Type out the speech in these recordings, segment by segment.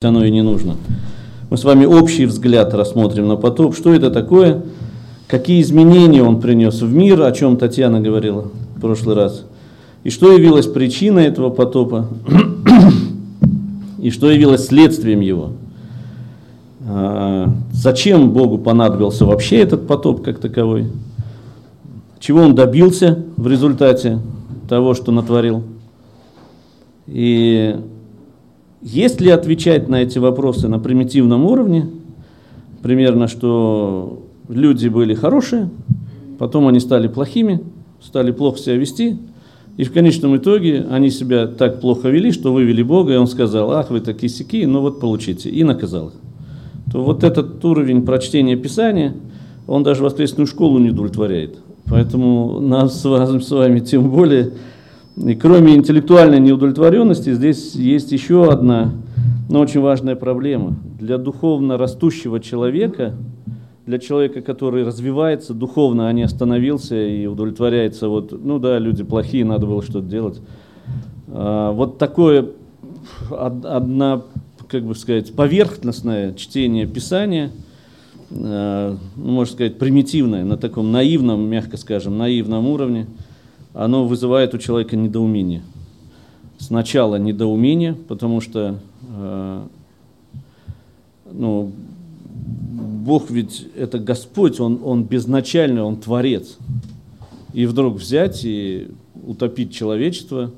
оно и не нужно. Мы с вами общий взгляд рассмотрим на потоп. Что это такое? Какие изменения он принес в мир, о чем Татьяна говорила в прошлый раз. И что явилось причиной этого потопа, и что явилось следствием его. А, зачем Богу понадобился вообще этот потоп как таковой? Чего он добился в результате того, что натворил? И если отвечать на эти вопросы на примитивном уровне, примерно, что люди были хорошие, потом они стали плохими, стали плохо себя вести, и в конечном итоге они себя так плохо вели, что вывели Бога, и Он сказал, ах, вы такие сики, ну вот получите, и наказал их. То вот этот уровень прочтения Писания, он даже воскресную школу не удовлетворяет. Поэтому нас с вами тем более и кроме интеллектуальной неудовлетворенности, здесь есть еще одна, но очень важная проблема. Для духовно растущего человека, для человека, который развивается духовно, а не остановился и удовлетворяется, вот, ну да, люди плохие, надо было что-то делать. А, вот такое одна, как бы сказать, поверхностное чтение Писания, а, ну, можно сказать, примитивное, на таком наивном, мягко скажем, наивном уровне – оно вызывает у человека недоумение. Сначала недоумение, потому что э, ну, Бог ведь это Господь, Он, он безначальный, Он Творец. И вдруг взять и утопить человечество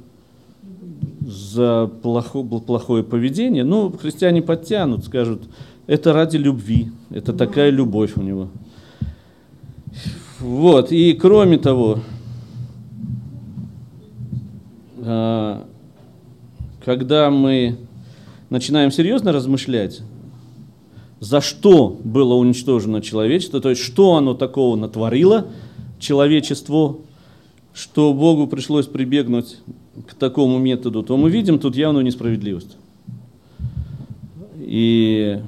за плохо, плохое поведение, ну, христиане подтянут, скажут, это ради любви, это такая любовь у него. Вот, и кроме того, когда мы начинаем серьезно размышлять, за что было уничтожено человечество, то есть что оно такого натворило человечеству, что Богу пришлось прибегнуть к такому методу, то мы видим тут явную несправедливость. И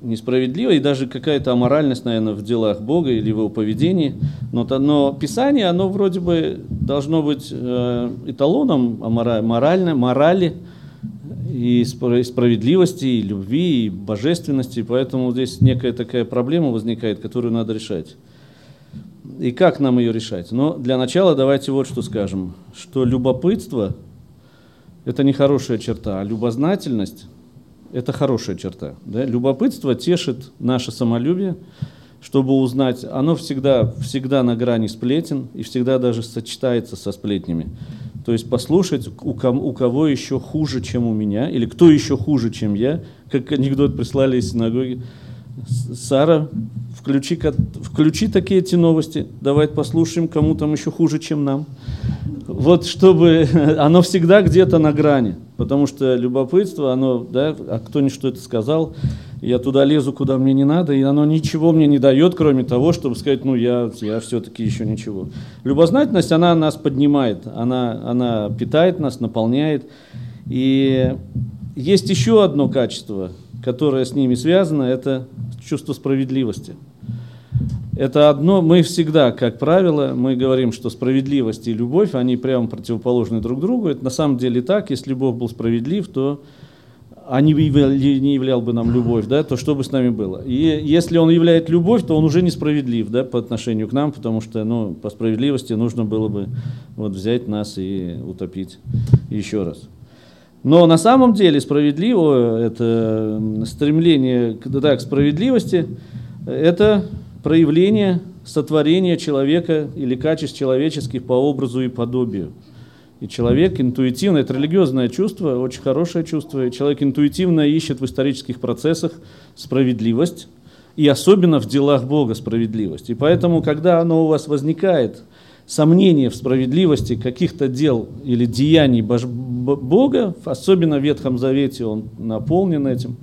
несправедливо, и даже какая-то аморальность, наверное, в делах Бога или в его поведении. Но, но Писание, оно вроде бы должно быть э, эталоном морально, морали и справедливости, и любви, и божественности. Поэтому здесь некая такая проблема возникает, которую надо решать. И как нам ее решать? Но для начала давайте вот что скажем, что любопытство – это не хорошая черта, а любознательность это хорошая черта. Да? Любопытство тешит наше самолюбие, чтобы узнать. Оно всегда, всегда на грани сплетен и всегда даже сочетается со сплетнями. То есть послушать, у кого, у кого еще хуже, чем у меня, или кто еще хуже, чем я, как анекдот прислали из синагоги. Сара, включи, включи такие эти новости, давай послушаем, кому там еще хуже, чем нам. Вот чтобы оно всегда где-то на грани, потому что любопытство, оно, да, а кто-нибудь что это сказал, я туда лезу, куда мне не надо, и оно ничего мне не дает, кроме того, чтобы сказать, ну я, я все-таки еще ничего. Любознательность, она нас поднимает, она, она питает нас, наполняет. И есть еще одно качество, которое с ними связано, это чувство справедливости. Это одно, мы всегда, как правило, мы говорим, что справедливость и любовь, они прямо противоположны друг другу. Это на самом деле так, если Бог был справедлив, то а не являл бы нам любовь, да, то что бы с нами было? И если он являет любовь, то он уже несправедлив да, по отношению к нам, потому что ну, по справедливости нужно было бы вот, взять нас и утопить еще раз. Но на самом деле справедливо, это стремление да, к справедливости, это проявление сотворения человека или качеств человеческих по образу и подобию. И человек интуитивно, это религиозное чувство, очень хорошее чувство, и человек интуитивно ищет в исторических процессах справедливость, и особенно в делах Бога справедливость. И поэтому, когда оно у вас возникает – сомнение в справедливости каких-то дел или деяний Бога, особенно в Ветхом Завете он наполнен этим,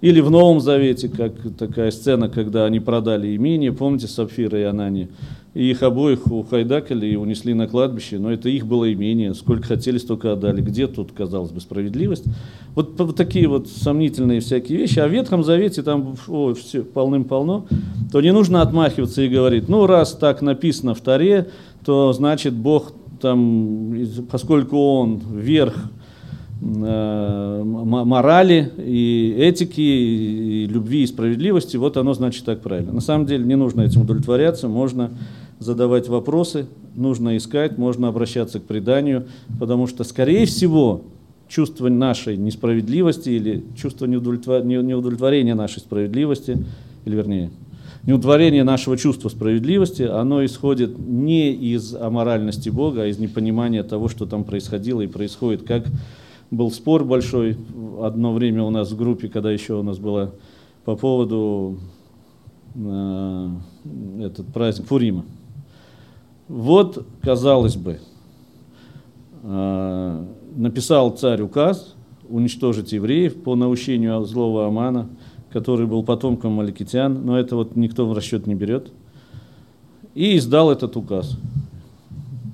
или в Новом Завете, как такая сцена, когда они продали имение, помните, Сапфира и Анани, и их обоих ухайдакали и унесли на кладбище, но это их было имение, сколько хотели, столько отдали. Где тут, казалось бы, справедливость? Вот, вот такие вот сомнительные всякие вещи. А в Ветхом Завете там о, все полным-полно, то не нужно отмахиваться и говорить, ну, раз так написано в Таре, то значит Бог там, поскольку Он верх э, морали и этики, и любви, и справедливости, вот оно значит так правильно. На самом деле не нужно этим удовлетворяться, можно задавать вопросы, нужно искать, можно обращаться к преданию, потому что, скорее всего, чувство нашей несправедливости или чувство неудовлетворения нашей справедливости, или вернее, неудовлетворение нашего чувства справедливости, оно исходит не из аморальности Бога, а из непонимания того, что там происходило и происходит. Как был спор большой одно время у нас в группе, когда еще у нас было по поводу э, этот праздник Фурима. Вот, казалось бы, э, написал царь указ уничтожить евреев по наущению злого Амана – который был потомком Маликитян, но это вот никто в расчет не берет, и издал этот указ.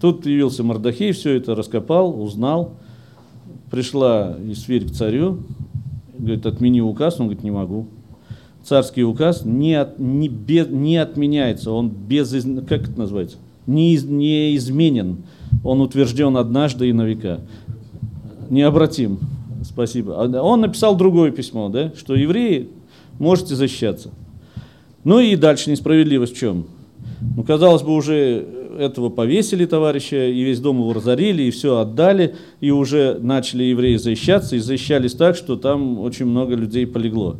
Тут явился Мардахей, все это раскопал, узнал, пришла Исфирь к царю, говорит, отмени указ, он говорит, не могу. Царский указ не, от, не, без, не отменяется, он без, как это называется, не, не изменен, он утвержден однажды и на века, необратим. Спасибо. А он написал другое письмо, да, что евреи можете защищаться. Ну и дальше несправедливость в чем? Ну, казалось бы, уже этого повесили товарища, и весь дом его разорили, и все отдали, и уже начали евреи защищаться, и защищались так, что там очень много людей полегло.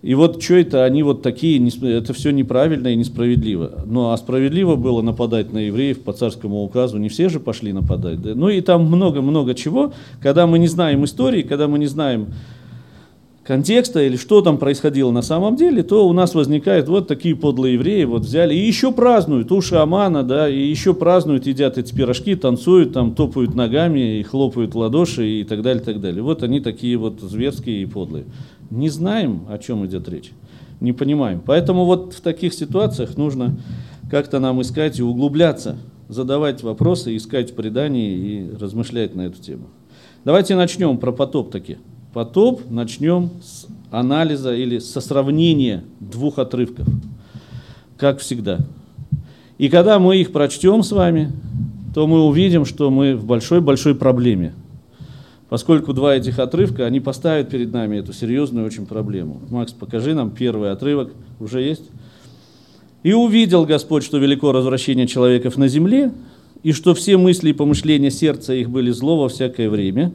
И вот что это, они вот такие, это все неправильно и несправедливо. Ну, а справедливо было нападать на евреев по царскому указу, не все же пошли нападать. Да? Ну и там много-много чего, когда мы не знаем истории, когда мы не знаем контекста или что там происходило на самом деле, то у нас возникают вот такие подлые евреи, вот взяли и еще празднуют, уши Амана, да, и еще празднуют, едят эти пирожки, танцуют, там топают ногами и хлопают ладоши и так далее, так далее. Вот они такие вот зверские и подлые. Не знаем, о чем идет речь, не понимаем. Поэтому вот в таких ситуациях нужно как-то нам искать и углубляться, задавать вопросы, искать предания и размышлять на эту тему. Давайте начнем про потоп таки потоп начнем с анализа или со сравнения двух отрывков, как всегда. И когда мы их прочтем с вами, то мы увидим, что мы в большой-большой проблеме. Поскольку два этих отрывка, они поставят перед нами эту серьезную очень проблему. Макс, покажи нам первый отрывок. Уже есть? «И увидел Господь, что велико развращение человеков на земле, и что все мысли и помышления сердца их были зло во всякое время,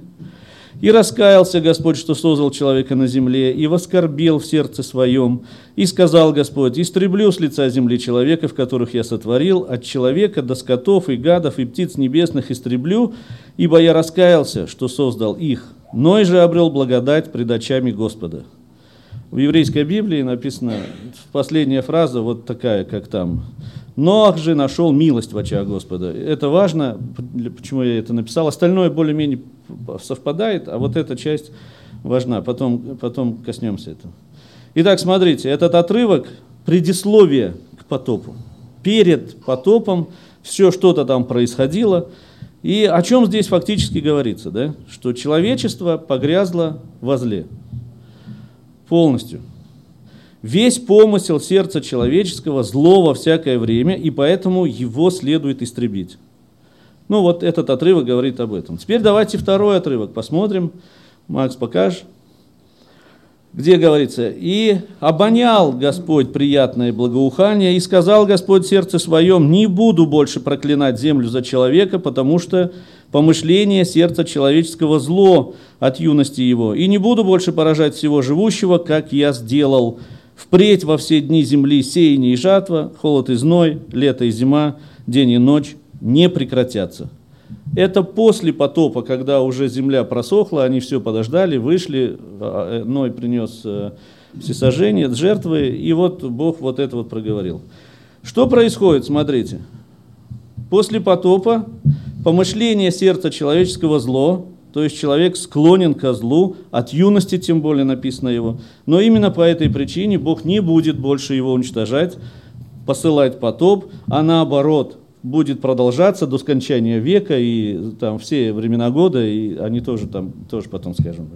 и раскаялся Господь, что создал человека на земле, и воскорбел в сердце своем. И сказал Господь, истреблю с лица земли человеков, которых я сотворил, от человека до скотов и гадов и птиц небесных истреблю, ибо я раскаялся, что создал их. Ной же обрел благодать пред очами Господа. В еврейской Библии написана последняя фраза вот такая, как там. Ноах же нашел милость в очах Господа. Это важно, почему я это написал. Остальное более-менее совпадает, а вот эта часть важна. Потом, потом коснемся этого. Итак, смотрите, этот отрывок предисловие к потопу. Перед потопом все что-то там происходило. И о чем здесь фактически говорится? Да? Что человечество погрязло во зле. Полностью. Весь помысел сердца человеческого зло во всякое время, и поэтому его следует истребить. Ну вот этот отрывок говорит об этом. Теперь давайте второй отрывок посмотрим. Макс, покажешь? Где говорится, «И обонял Господь приятное благоухание, и сказал Господь сердце своем, не буду больше проклинать землю за человека, потому что помышление сердца человеческого зло от юности его, и не буду больше поражать всего живущего, как я сделал, Впредь во все дни земли сеяние и жатва, холод и зной, лето и зима, день и ночь не прекратятся. Это после потопа, когда уже земля просохла, они все подождали, вышли, а, э, Ной принес э, всесожжение, жертвы, и вот Бог вот это вот проговорил. Что происходит, смотрите. После потопа помышление сердца человеческого зло, то есть человек склонен ко злу, от юности тем более написано его. Но именно по этой причине Бог не будет больше его уничтожать, посылать потоп, а наоборот будет продолжаться до скончания века и там все времена года, и они тоже там, тоже потом скажем.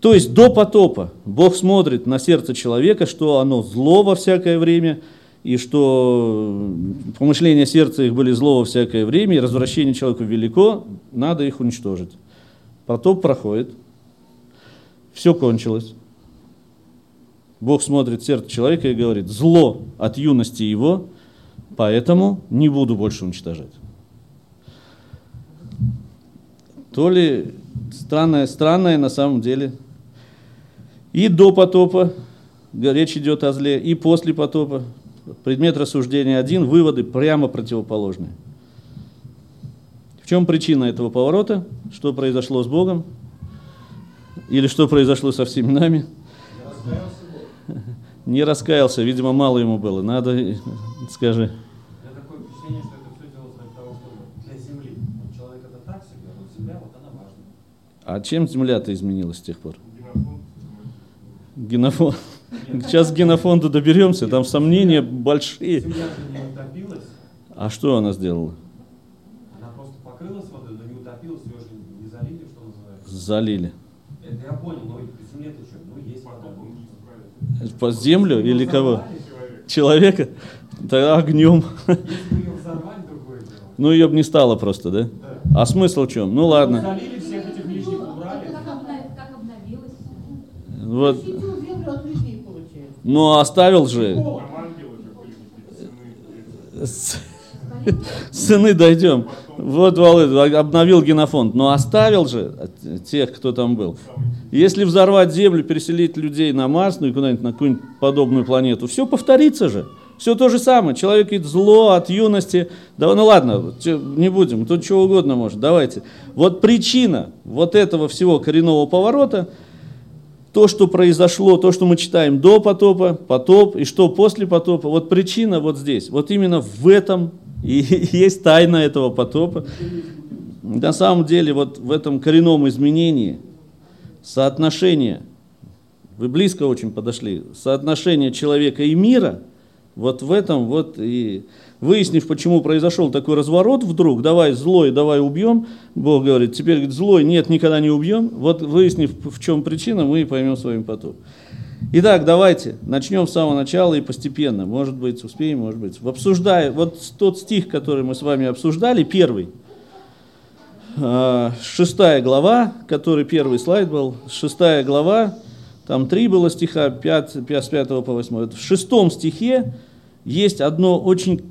То есть до потопа Бог смотрит на сердце человека, что оно зло во всякое время – и что помышления сердца их были зло во всякое время, и развращение человека велико, надо их уничтожить. Потоп проходит, все кончилось. Бог смотрит в сердце человека и говорит, зло от юности его, поэтому не буду больше уничтожать. То ли странное, странное на самом деле. И до потопа, речь идет о зле, и после потопа. Предмет рассуждения один, выводы прямо противоположные. В чем причина этого поворота? Что произошло с Богом? Или что произошло со всеми нами? Не раскаялся, видимо, мало ему было. Надо, скажи. такое впечатление, что это все делалось ради того, чтобы для Земли. Вот человек это так себе, а. А чем Земля-то изменилась с тех пор? Генофон. Сейчас к генофонду доберемся, там сомнения большие. Земля же не утопилась, А что она сделала? она просто покрылась водой, но не утопилась, ее же не залили, что называется. залили. Это я понял, но по земле-то что? Ну, есть вода. По землю или кого? Человека? Тогда огнем. Если бы ее взорвали, другое дело. Ну, ее бы не стало просто, да? Да. А смысл в чем? Ну, ладно. Залили Но оставил же. О, С- Сыны дойдем. Вот Володя обновил генофонд, но оставил же тех, кто там был. Если взорвать Землю, переселить людей на Марс, ну и куда-нибудь на какую-нибудь подобную планету, все повторится же. Все то же самое. Человек говорит, зло от юности. Да, ну ладно, не будем, тут чего угодно может. Давайте. Вот причина вот этого всего коренного поворота, то, что произошло, то, что мы читаем до потопа, потоп, и что после потопа, вот причина вот здесь. Вот именно в этом и есть тайна этого потопа. На самом деле, вот в этом коренном изменении соотношение, вы близко очень подошли, соотношение человека и мира, вот в этом вот и выяснив, почему произошел такой разворот вдруг, давай злой, давай убьем, Бог говорит, теперь говорит, злой, нет, никогда не убьем, вот выяснив, в чем причина, мы и поймем с вами потом. Итак, давайте начнем с самого начала и постепенно. Может быть, успеем, может быть. Обсуждая, вот тот стих, который мы с вами обсуждали, первый, а, шестая глава, который первый слайд был, шестая глава, там три было стиха, пять, пять, с пятого по восьмой. В шестом стихе есть одно очень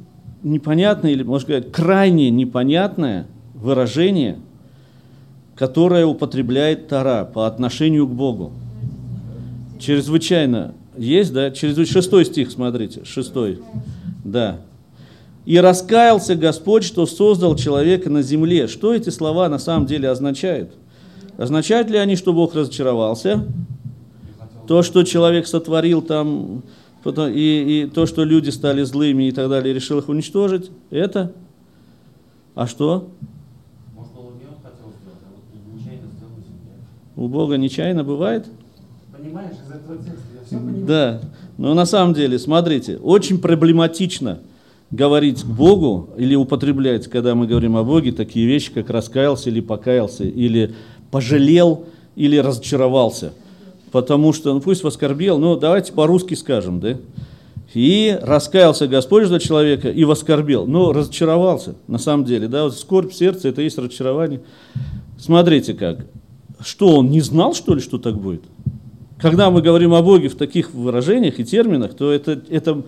непонятное, или, можно сказать, крайне непонятное выражение, которое употребляет Тара по отношению к Богу. Чрезвычайно есть, да? Чрезвычайно. Шестой стих, смотрите, шестой. Да. «И раскаялся Господь, что создал человека на земле». Что эти слова на самом деле означают? Означают ли они, что Бог разочаровался? То, что человек сотворил там, потом- и, и то, что люди стали злыми и так далее, решил их уничтожить, это? А что? Может, он умел хотел сделать, а вот нечаянно сделал. У Бога нечаянно бывает? Понимаешь, из этого текста я все понимаю. Да, но на самом деле, смотрите, очень проблематично говорить Богу или употреблять, когда мы говорим о Боге, такие вещи, как раскаялся или покаялся, или пожалел, или разочаровался. Потому что, ну пусть воскорбел, но давайте по-русски скажем, да? И раскаялся Господь за человека и воскорбел. Но разочаровался, на самом деле, да, вот скорбь в сердце, это есть разочарование. Смотрите как. Что, он не знал, что ли, что так будет? Когда мы говорим о Боге в таких выражениях и терминах, то это, это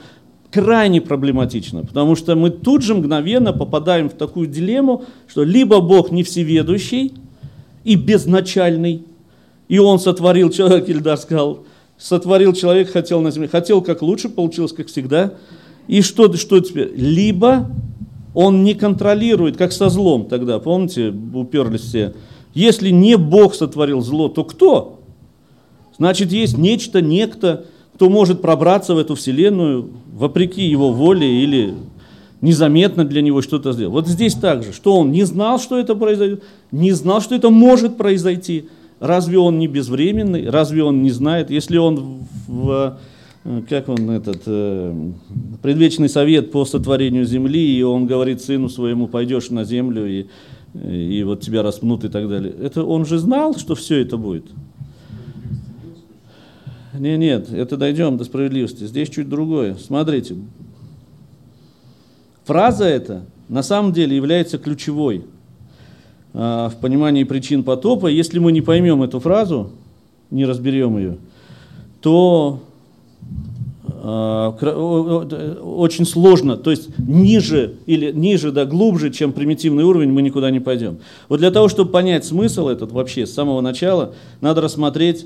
крайне проблематично, потому что мы тут же мгновенно попадаем в такую дилемму, что либо Бог не всеведущий и безначальный, и Он сотворил человека, Ильдар сказал, сотворил человека, хотел на земле, хотел как лучше, получилось как всегда, и что, что теперь? Либо он не контролирует, как со злом тогда, помните, уперлись все. Если не Бог сотворил зло, то кто? Значит, есть нечто, некто, кто может пробраться в эту вселенную вопреки его воле или незаметно для него что-то сделать. Вот здесь также, что он не знал, что это произойдет, не знал, что это может произойти. Разве он не безвременный? Разве он не знает? Если он в, э, как он этот, э, предвечный совет по сотворению земли, и он говорит сыну своему, пойдешь на землю, и, и вот тебя распнут и так далее. Это он же знал, что все это будет. Не, нет, это дойдем до справедливости. Здесь чуть другое. Смотрите. Фраза эта на самом деле является ключевой. А, в понимании причин потопа. Если мы не поймем эту фразу, не разберем ее, то о- очень сложно, то есть ниже или ниже, да, глубже, чем примитивный уровень, мы никуда не пойдем. Вот для того, чтобы понять смысл этот вообще с самого начала, надо рассмотреть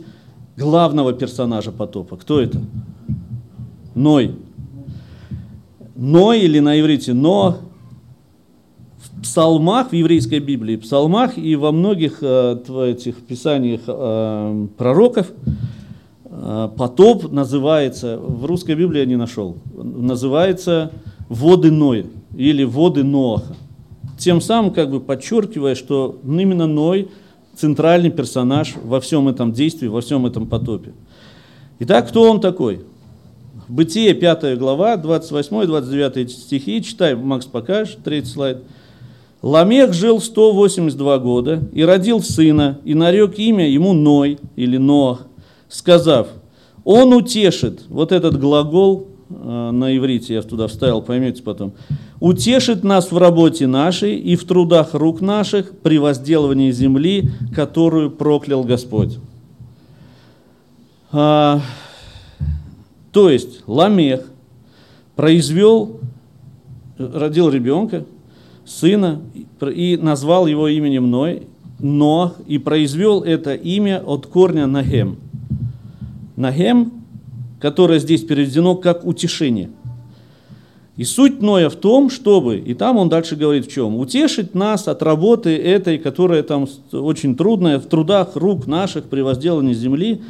главного персонажа потопа. Кто это? Ной. Ной или на иврите Но псалмах, в еврейской Библии, псалмах и во многих э, этих писаниях э, пророков э, потоп называется, в русской Библии я не нашел, называется воды Ноя или воды Ноаха. Тем самым как бы подчеркивая, что именно Ной центральный персонаж во всем этом действии, во всем этом потопе. Итак, кто он такой? Бытие, 5 глава, 28-29 стихи. Читай, Макс, покажешь, третий слайд. Ламех жил 182 года и родил сына, и нарек имя ему Ной или Ноах, сказав, он утешит, вот этот глагол э, на иврите, я туда вставил, поймете потом, утешит нас в работе нашей и в трудах рук наших при возделывании земли, которую проклял Господь. А, то есть Ламех произвел, родил ребенка, сына, и назвал его именем Ной, Ноах, и произвел это имя от корня Нахем. Нахем, которое здесь переведено как утешение. И суть Ноя в том, чтобы, и там он дальше говорит в чем, утешить нас от работы этой, которая там очень трудная, в трудах рук наших при возделании земли,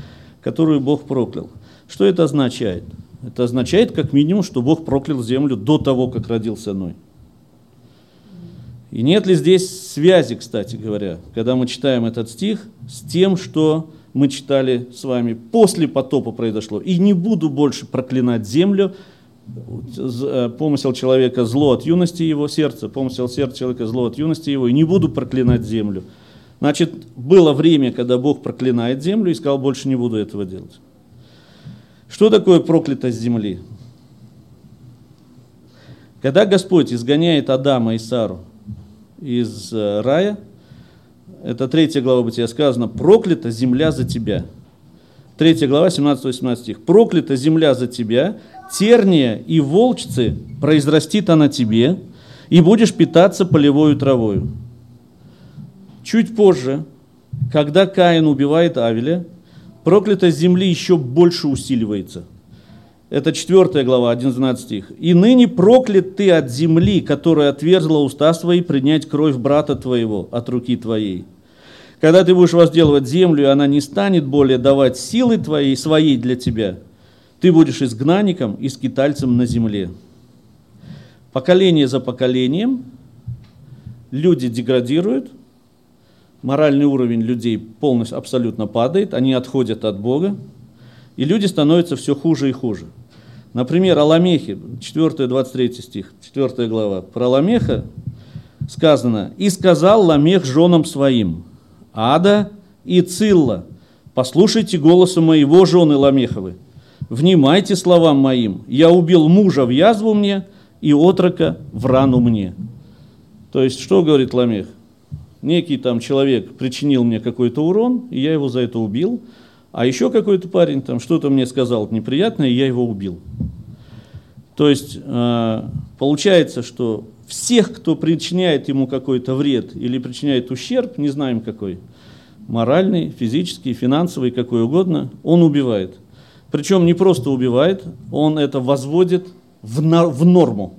которую Бог проклял. Что это означает? Это означает, как минимум, что Бог проклял землю до того, как родился Ной. И нет ли здесь связи, кстати говоря, когда мы читаем этот стих, с тем, что мы читали с вами после потопа произошло. И не буду больше проклинать землю, э, помысел человека зло от юности его сердца, помысел сердца человека зло от юности его, и не буду проклинать землю. Значит, было время, когда Бог проклинает землю и сказал, больше не буду этого делать. Что такое проклятость земли? Когда Господь изгоняет Адама и Сару из э, рая, это третья глава Бытия сказано, проклята земля за тебя. Третья глава, 17-18 стих. Проклята земля за тебя, терния и волчцы произрастит она тебе, и будешь питаться полевою травою. Чуть позже, когда Каин убивает Авеля, проклятость земли еще больше усиливается. Это 4 глава, 11-12 стих. «И ныне проклят ты от земли, которая отверзла уста свои принять кровь брата твоего от руки твоей. Когда ты будешь возделывать землю, она не станет более давать силы твоей, своей для тебя, ты будешь изгнанником и скитальцем на земле». Поколение за поколением люди деградируют, моральный уровень людей полностью, абсолютно падает, они отходят от Бога, и люди становятся все хуже и хуже. Например, о Ламехе, 4-23 стих, 4 глава. Про Ламеха сказано, «И сказал Ламех женам своим, Ада и Цилла, послушайте голоса моего жены Ламеховы, внимайте словам моим, я убил мужа в язву мне и отрока в рану мне». То есть, что говорит Ламех? Некий там человек причинил мне какой-то урон, и я его за это убил, а еще какой-то парень там что-то мне сказал неприятное, и я его убил. То есть э, получается, что всех, кто причиняет ему какой-то вред или причиняет ущерб, не знаем какой, моральный, физический, финансовый, какой угодно, он убивает. Причем не просто убивает, он это возводит в, на- в норму.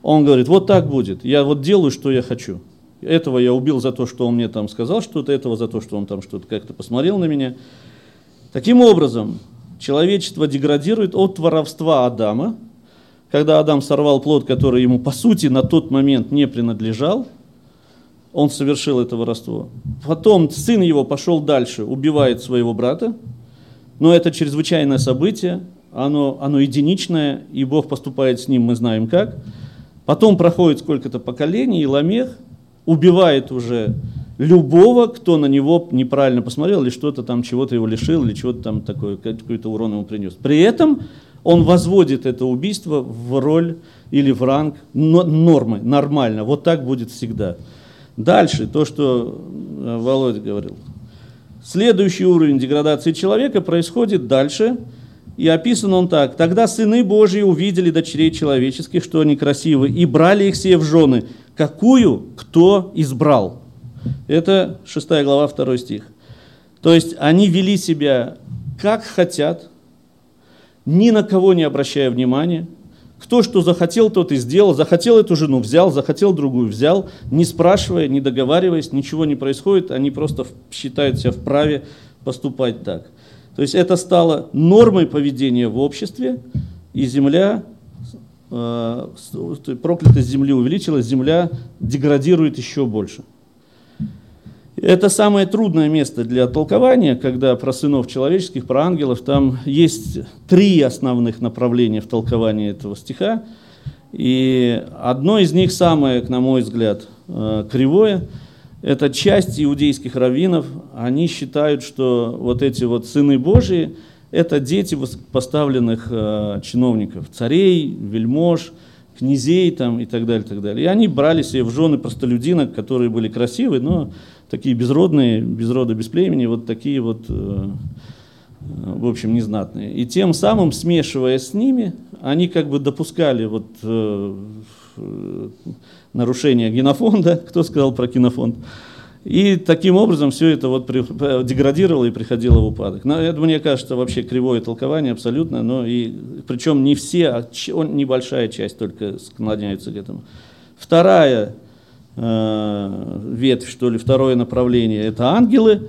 Он говорит, вот так будет, я вот делаю, что я хочу. Этого я убил за то, что он мне там сказал что-то, этого за то, что он там что-то как-то посмотрел на меня. Таким образом, человечество деградирует от воровства Адама, когда Адам сорвал плод, который ему по сути на тот момент не принадлежал, он совершил это воровство. Потом сын его пошел дальше, убивает своего брата, но это чрезвычайное событие, оно, оно единичное, и Бог поступает с ним, мы знаем как. Потом проходит сколько-то поколений, и Ламех убивает уже любого, кто на него неправильно посмотрел, или что-то там, чего-то его лишил, или чего-то там такое, какой-то урон ему принес. При этом он возводит это убийство в роль или в ранг но- нормы, нормально. Вот так будет всегда. Дальше, то, что э, Володя говорил. Следующий уровень деградации человека происходит дальше, и описан он так. «Тогда сыны Божьи увидели дочерей человеческих, что они красивы, и брали их себе в жены, какую кто избрал». Это 6 глава, 2 стих. То есть они вели себя как хотят, ни на кого не обращая внимания. Кто что захотел, тот и сделал. Захотел эту жену, взял, захотел другую, взял. Не спрашивая, не договариваясь, ничего не происходит. Они просто считают себя вправе поступать так. То есть это стало нормой поведения в обществе, и земля, проклятость земли увеличилась, земля деградирует еще больше. Это самое трудное место для толкования, когда про сынов человеческих, про ангелов, там есть три основных направления в толковании этого стиха. И одно из них самое, на мой взгляд, э, кривое, это часть иудейских раввинов, они считают, что вот эти вот сыны Божии, это дети поставленных э, чиновников, царей, вельмож, князей там, и так далее, так далее. И они брали себе в жены простолюдинок, которые были красивые, но такие безродные, без рода, без племени, вот такие вот, э, в общем, незнатные. И тем самым, смешивая с ними, они как бы допускали вот э, нарушение генофонда, кто сказал про генофонд, и таким образом все это вот деградировало и приходило в упадок. Но это, мне кажется, вообще кривое толкование абсолютно, но и, причем не все, а небольшая часть только склоняется к этому. Вторая э, ветвь, что ли, второе направление, это ангелы,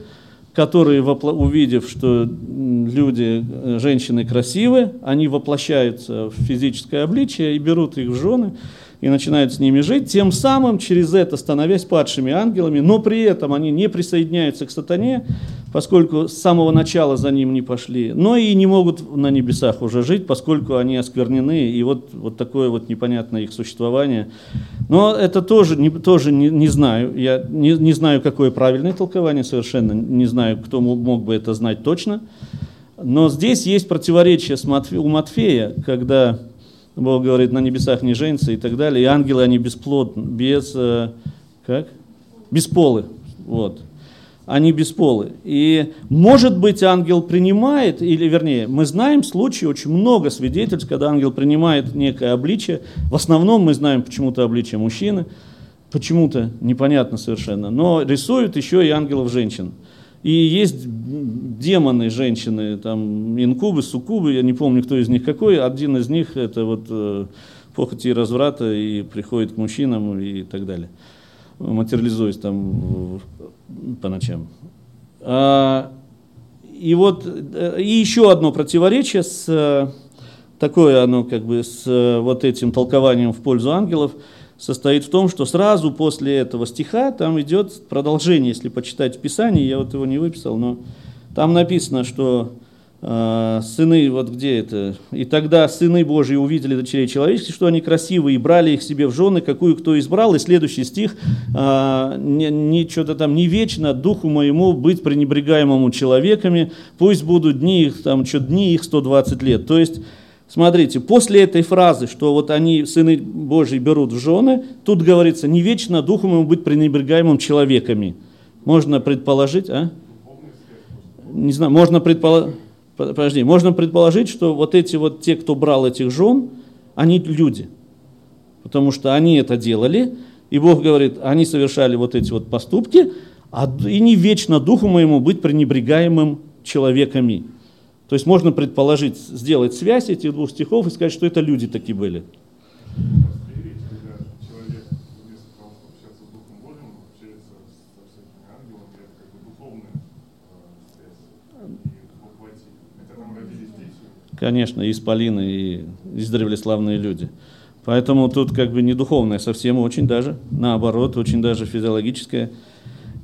которые, увидев, что люди, э, женщины красивы, они воплощаются в физическое обличие и берут их в жены и начинают с ними жить, тем самым через это становясь падшими ангелами, но при этом они не присоединяются к сатане, поскольку с самого начала за ним не пошли, но и не могут на небесах уже жить, поскольку они осквернены, и вот, вот такое вот непонятное их существование. Но это тоже, не, тоже не, не знаю, я не, не знаю, какое правильное толкование совершенно, не знаю, кто мог бы это знать точно. Но здесь есть противоречие у Матфея, когда Бог говорит, на небесах не женится и так далее. И ангелы, они бесплодны, без, э, как? Бесполы. Вот. Они бесполы. И, может быть, ангел принимает, или, вернее, мы знаем случаи, очень много свидетельств, когда ангел принимает некое обличие. В основном мы знаем почему-то обличие мужчины, почему-то непонятно совершенно. Но рисуют еще и ангелов женщин. И есть демоны, женщины, там инкубы, суккубы, я не помню, кто из них какой. Один из них это вот э, похоти и разврата и приходит к мужчинам и так далее. Материализуясь там по ночам. А, и вот э, и еще одно противоречие с э, такое оно как бы с вот этим толкованием в пользу ангелов – состоит в том, что сразу после этого стиха там идет продолжение, если почитать в Писании, я вот его не выписал, но там написано, что э, сыны, вот где это, и тогда сыны Божьи увидели дочерей человеческих, что они красивые, и брали их себе в жены, какую кто избрал, и следующий стих, э, не, не что-то там, не вечно духу моему быть пренебрегаемому человеками, пусть будут дни их, там, что дни их 120 лет, то есть Смотрите, после этой фразы, что вот они, сыны Божьи, берут в жены, тут говорится, не вечно духом ему быть пренебрегаемым человеками. Можно предположить, а? Не знаю, можно предположить, подожди, можно предположить, что вот эти вот те, кто брал этих жен, они люди. Потому что они это делали, и Бог говорит, они совершали вот эти вот поступки, а и не вечно духу моему быть пренебрегаемым человеками. То есть можно предположить, сделать связь этих двух стихов и сказать, что это люди такие были. Конечно, и исполины, и издревле славные люди. Поэтому тут как бы не духовное совсем, очень даже, наоборот, очень даже физиологическое.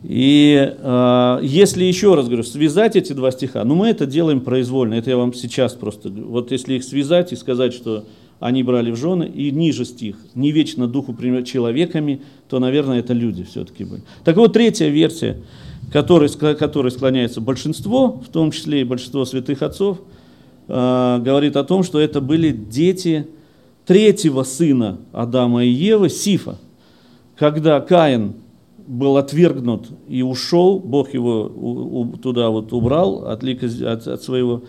И э, если еще раз говорю, связать эти два стиха, ну мы это делаем произвольно, это я вам сейчас просто, вот если их связать и сказать, что они брали в жены, и ниже стих, не вечно духу человеками, то, наверное, это люди все-таки были. Так вот, третья версия, которой, которой склоняется большинство, в том числе и большинство святых отцов, э, говорит о том, что это были дети третьего сына Адама и Евы, Сифа. Когда Каин был отвергнут и ушел, Бог его туда вот убрал от, лика, от, от своего,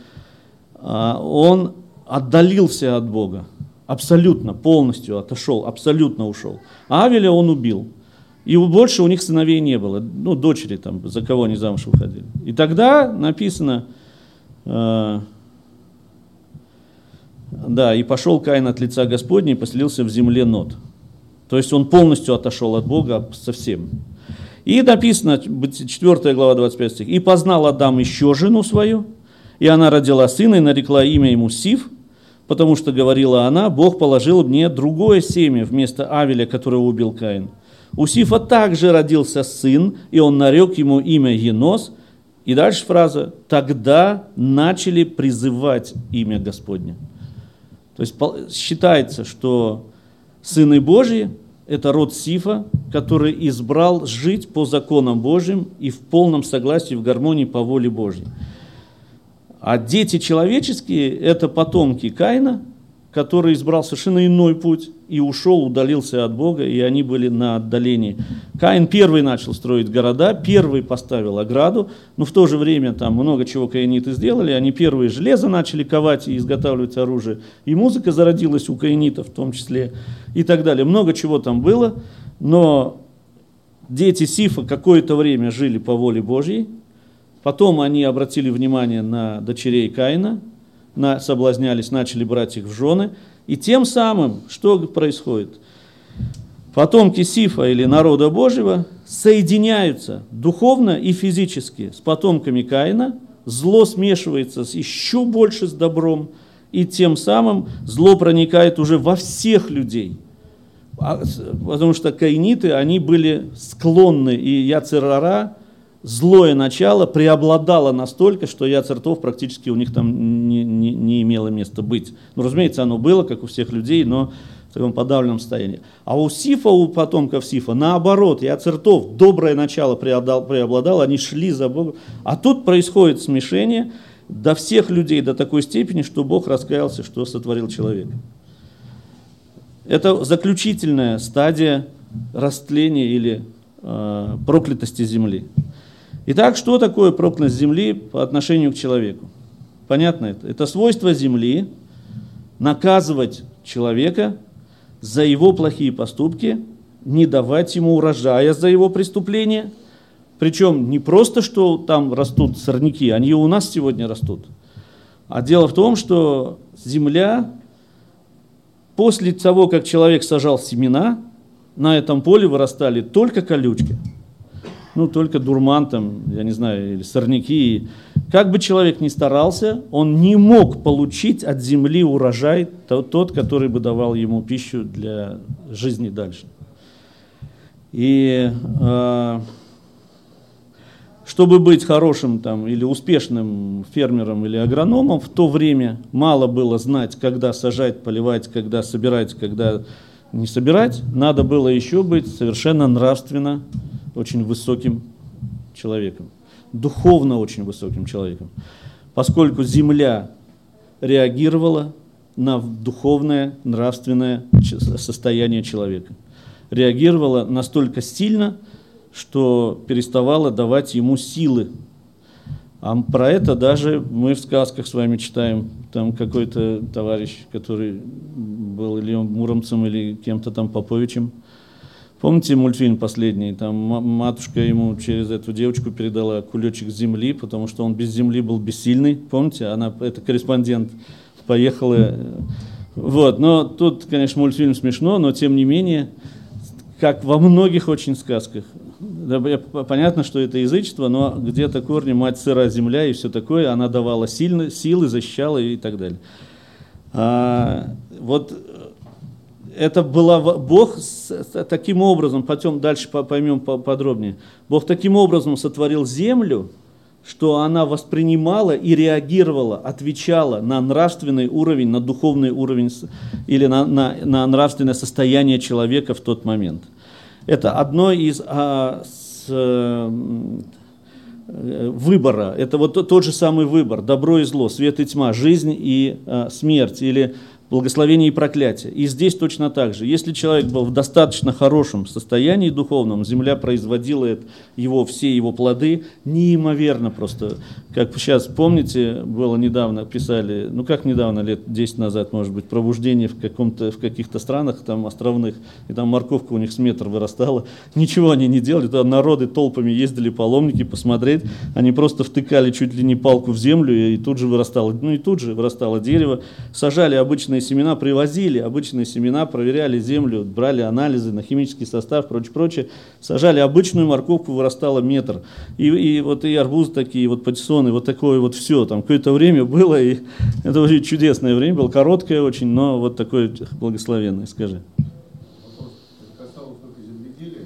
а, он отдалился от Бога, абсолютно, полностью отошел, абсолютно ушел. А Авеля он убил. И больше у них сыновей не было, ну, дочери там, за кого они замуж выходили. И тогда написано, э, да, и пошел Каин от лица Господня и поселился в земле Нот. То есть он полностью отошел от Бога совсем. И написано, 4 глава 25 стих, «И познал Адам еще жену свою, и она родила сына, и нарекла имя ему Сив, потому что говорила она, Бог положил мне другое семя вместо Авеля, которого убил Каин. У Сифа также родился сын, и он нарек ему имя Енос». И дальше фраза «Тогда начали призывать имя Господне». То есть считается, что сыны Божьи – это род Сифа, который избрал жить по законам Божьим и в полном согласии, в гармонии по воле Божьей. А дети человеческие – это потомки Каина, который избрал совершенно иной путь и ушел, удалился от Бога, и они были на отдалении. Каин первый начал строить города, первый поставил ограду, но в то же время там много чего каиниты сделали, они первые железо начали ковать и изготавливать оружие, и музыка зародилась у каинитов в том числе, и так далее. Много чего там было, но дети Сифа какое-то время жили по воле Божьей, потом они обратили внимание на дочерей Каина, на, соблазнялись, начали брать их в жены. И тем самым, что происходит? Потомки Сифа или народа Божьего соединяются духовно и физически с потомками Каина, зло смешивается еще больше с добром, и тем самым зло проникает уже во всех людей. А, Потому что каиниты, они были склонны, и Яцерара, злое начало преобладало настолько, что Яцертов практически у них там не, не, не имело места быть. Ну, разумеется, оно было, как у всех людей, но в таком подавленном состоянии. А у Сифа, у потомков Сифа, наоборот, Яцертов, доброе начало преобладало, они шли за Богом. А тут происходит смешение до всех людей до такой степени, что Бог раскаялся, что сотворил человека. Это заключительная стадия растления или э, проклятости земли. Итак, что такое проклятость земли по отношению к человеку? Понятно это? Это свойство земли наказывать человека за его плохие поступки, не давать ему урожая за его преступления. Причем не просто, что там растут сорняки, они у нас сегодня растут. А дело в том, что земля после того, как человек сажал семена, на этом поле вырастали только колючки. Ну, только дурман там, я не знаю, или сорняки. Как бы человек ни старался, он не мог получить от земли урожай, то- тот, который бы давал ему пищу для жизни дальше. И э, чтобы быть хорошим там, или успешным фермером или агрономом, в то время мало было знать, когда сажать, поливать, когда собирать, когда не собирать. Надо было еще быть совершенно нравственно очень высоким человеком, духовно очень высоким человеком, поскольку земля реагировала на духовное, нравственное состояние человека. Реагировала настолько сильно, что переставала давать ему силы. А про это даже мы в сказках с вами читаем. Там какой-то товарищ, который был или Муромцем, или кем-то там Поповичем. Помните мультфильм последний? Там ма- матушка ему через эту девочку передала кулечек земли, потому что он без земли был бессильный. Помните? Она, это корреспондент, поехала. Вот, но тут, конечно, мультфильм смешно, но тем не менее, как во многих очень сказках, да, понятно, что это язычество, но где-то корни, мать сыра земля и все такое, она давала сильно, силы, защищала и так далее. А, вот э, это была во- Бог таким образом, потом дальше по- поймем по- подробнее. Бог таким образом сотворил землю, что она воспринимала и реагировала, отвечала на нравственный уровень, на духовный уровень или на, на- на нравственное состояние человека в тот момент. Это одно из а, с, э, выбора. Это вот тот же самый выбор, добро и зло, свет и тьма, жизнь и э, смерть, или благословение и проклятие. И здесь точно так же. Если человек был в достаточно хорошем состоянии духовном, земля производила его, все его плоды неимоверно просто. Как сейчас, помните, было недавно, писали, ну как недавно, лет 10 назад, может быть, пробуждение в, каком-то, в каких-то странах там островных, и там морковка у них с метр вырастала. Ничего они не делали, туда народы толпами ездили, паломники посмотреть, они просто втыкали чуть ли не палку в землю, и тут же вырастало, ну и тут же вырастало дерево, сажали обычные семена, привозили обычные семена, проверяли землю, брали анализы на химический состав, прочее, прочее, сажали обычную морковку, вырастало метр. И, и вот и арбузы такие, вот патиссоны, вот такое вот все. Там какое-то время было, и это очень чудесное время было, короткое очень, но вот такое благословенное, скажи. А и и.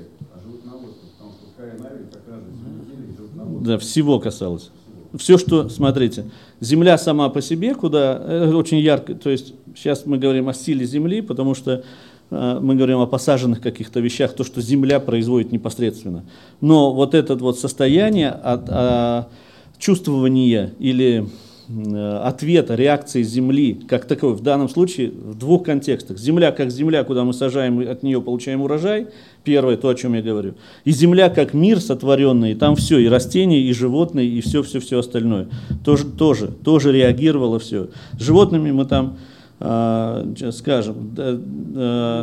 Да, всего касалось. Все, что, смотрите, земля сама по себе, куда, э, очень ярко, то есть сейчас мы говорим о силе земли, потому что э, мы говорим о посаженных каких-то вещах, то, что земля производит непосредственно. Но вот это вот состояние от, а, чувствования или э, ответа, реакции Земли, как таковой, в данном случае в двух контекстах. Земля как земля, куда мы сажаем, и от нее получаем урожай, первое, то, о чем я говорю. И земля как мир сотворенный, и там все, и растения, и животные, и все-все-все остальное. Тоже, тоже, тоже реагировало все. С животными мы там, а, сейчас скажем, земля.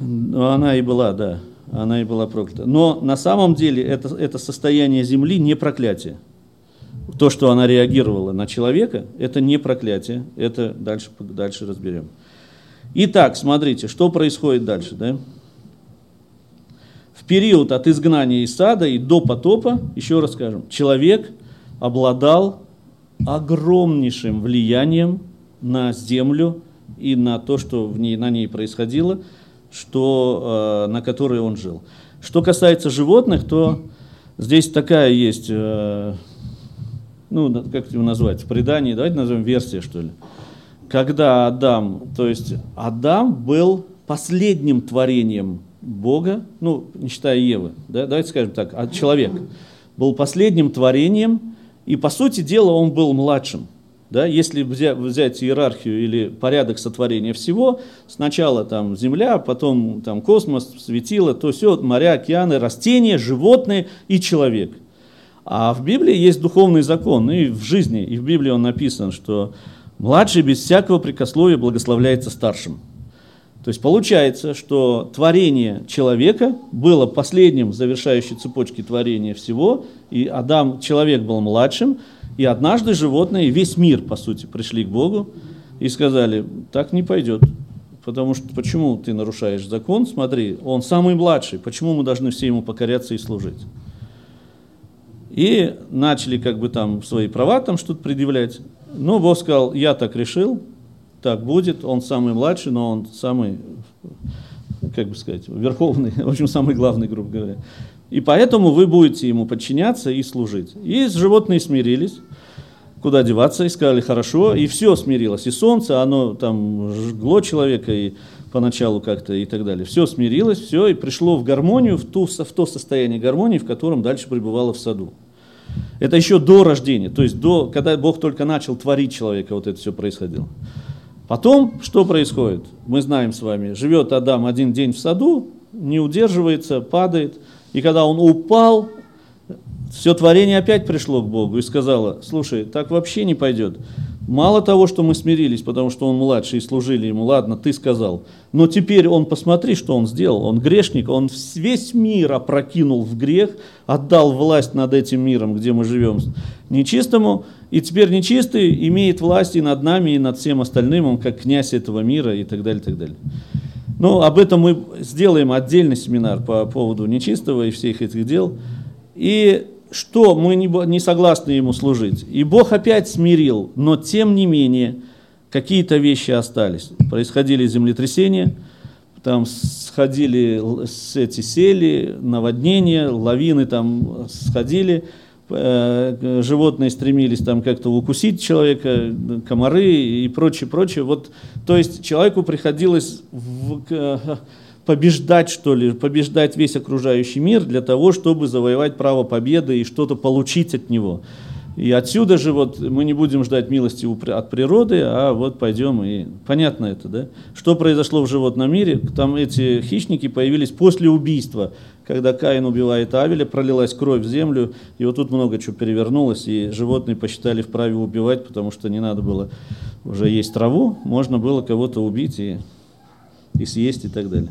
ну, она и была, да, она и была проклята. Но на самом деле это, это состояние земли не проклятие. То, что она реагировала на человека, это не проклятие. Это дальше, дальше разберем. Итак, смотрите, что происходит дальше. Да? В период от изгнания из сада и до потопа, еще раз скажем, человек обладал огромнейшим влиянием на землю и на то, что в ней, на ней происходило, что, э, на которой он жил. Что касается животных, то здесь такая есть, э, ну, как его назвать, в предании, давайте назовем версия, что ли. Когда Адам, то есть Адам был последним творением Бога, ну, не считая Евы, да, давайте скажем так, а человек был последним творением, и, по сути дела, он был младшим. Да, если взять, взять иерархию или порядок сотворения всего, сначала там земля, потом там космос, светило, то все, моря, океаны, растения, животные и человек. А в Библии есть духовный закон, и в жизни, и в Библии он написан, что младший без всякого прикословия благословляется старшим. То есть получается, что творение человека было последним в завершающей цепочке творения всего, и Адам, человек был младшим, и однажды животные, весь мир, по сути, пришли к Богу и сказали, так не пойдет, потому что почему ты нарушаешь закон, смотри, он самый младший, почему мы должны все ему покоряться и служить? И начали как бы там свои права там что-то предъявлять. Но Бог сказал, я так решил, так будет, он самый младший, но он самый, как бы сказать, верховный, в общем, самый главный, грубо говоря. И поэтому вы будете ему подчиняться и служить. И животные смирились, куда деваться, и сказали, хорошо, и все смирилось. И солнце, оно там жгло человека, и поначалу как-то и так далее. Все смирилось, все, и пришло в гармонию, в, ту, в то состояние гармонии, в котором дальше пребывало в саду. Это еще до рождения, то есть до, когда Бог только начал творить человека, вот это все происходило. Потом что происходит? Мы знаем с вами, живет Адам один день в саду, не удерживается, падает, и когда он упал, все творение опять пришло к Богу и сказало, слушай, так вообще не пойдет. Мало того, что мы смирились, потому что он младший и служили ему, ладно, ты сказал, но теперь он, посмотри, что он сделал, он грешник, он весь мир опрокинул в грех, отдал власть над этим миром, где мы живем, нечистому, и теперь нечистый имеет власть и над нами, и над всем остальным, он как князь этого мира и так далее, и так далее. Но об этом мы сделаем отдельный семинар по поводу нечистого и всех этих дел. И что мы не, согласны ему служить. И Бог опять смирил, но тем не менее какие-то вещи остались. Происходили землетрясения, там сходили с эти сели, наводнения, лавины там сходили, э, животные стремились там как-то укусить человека, комары и прочее, прочее. Вот, то есть человеку приходилось в, побеждать, что ли, побеждать весь окружающий мир для того, чтобы завоевать право победы и что-то получить от него. И отсюда же вот мы не будем ждать милости от природы, а вот пойдем и понятно это, да? Что произошло в животном мире? Там эти хищники появились после убийства, когда Каин убивает Авеля, пролилась кровь в землю, и вот тут много чего перевернулось, и животные посчитали вправе убивать, потому что не надо было уже есть траву, можно было кого-то убить и, и съесть и так далее.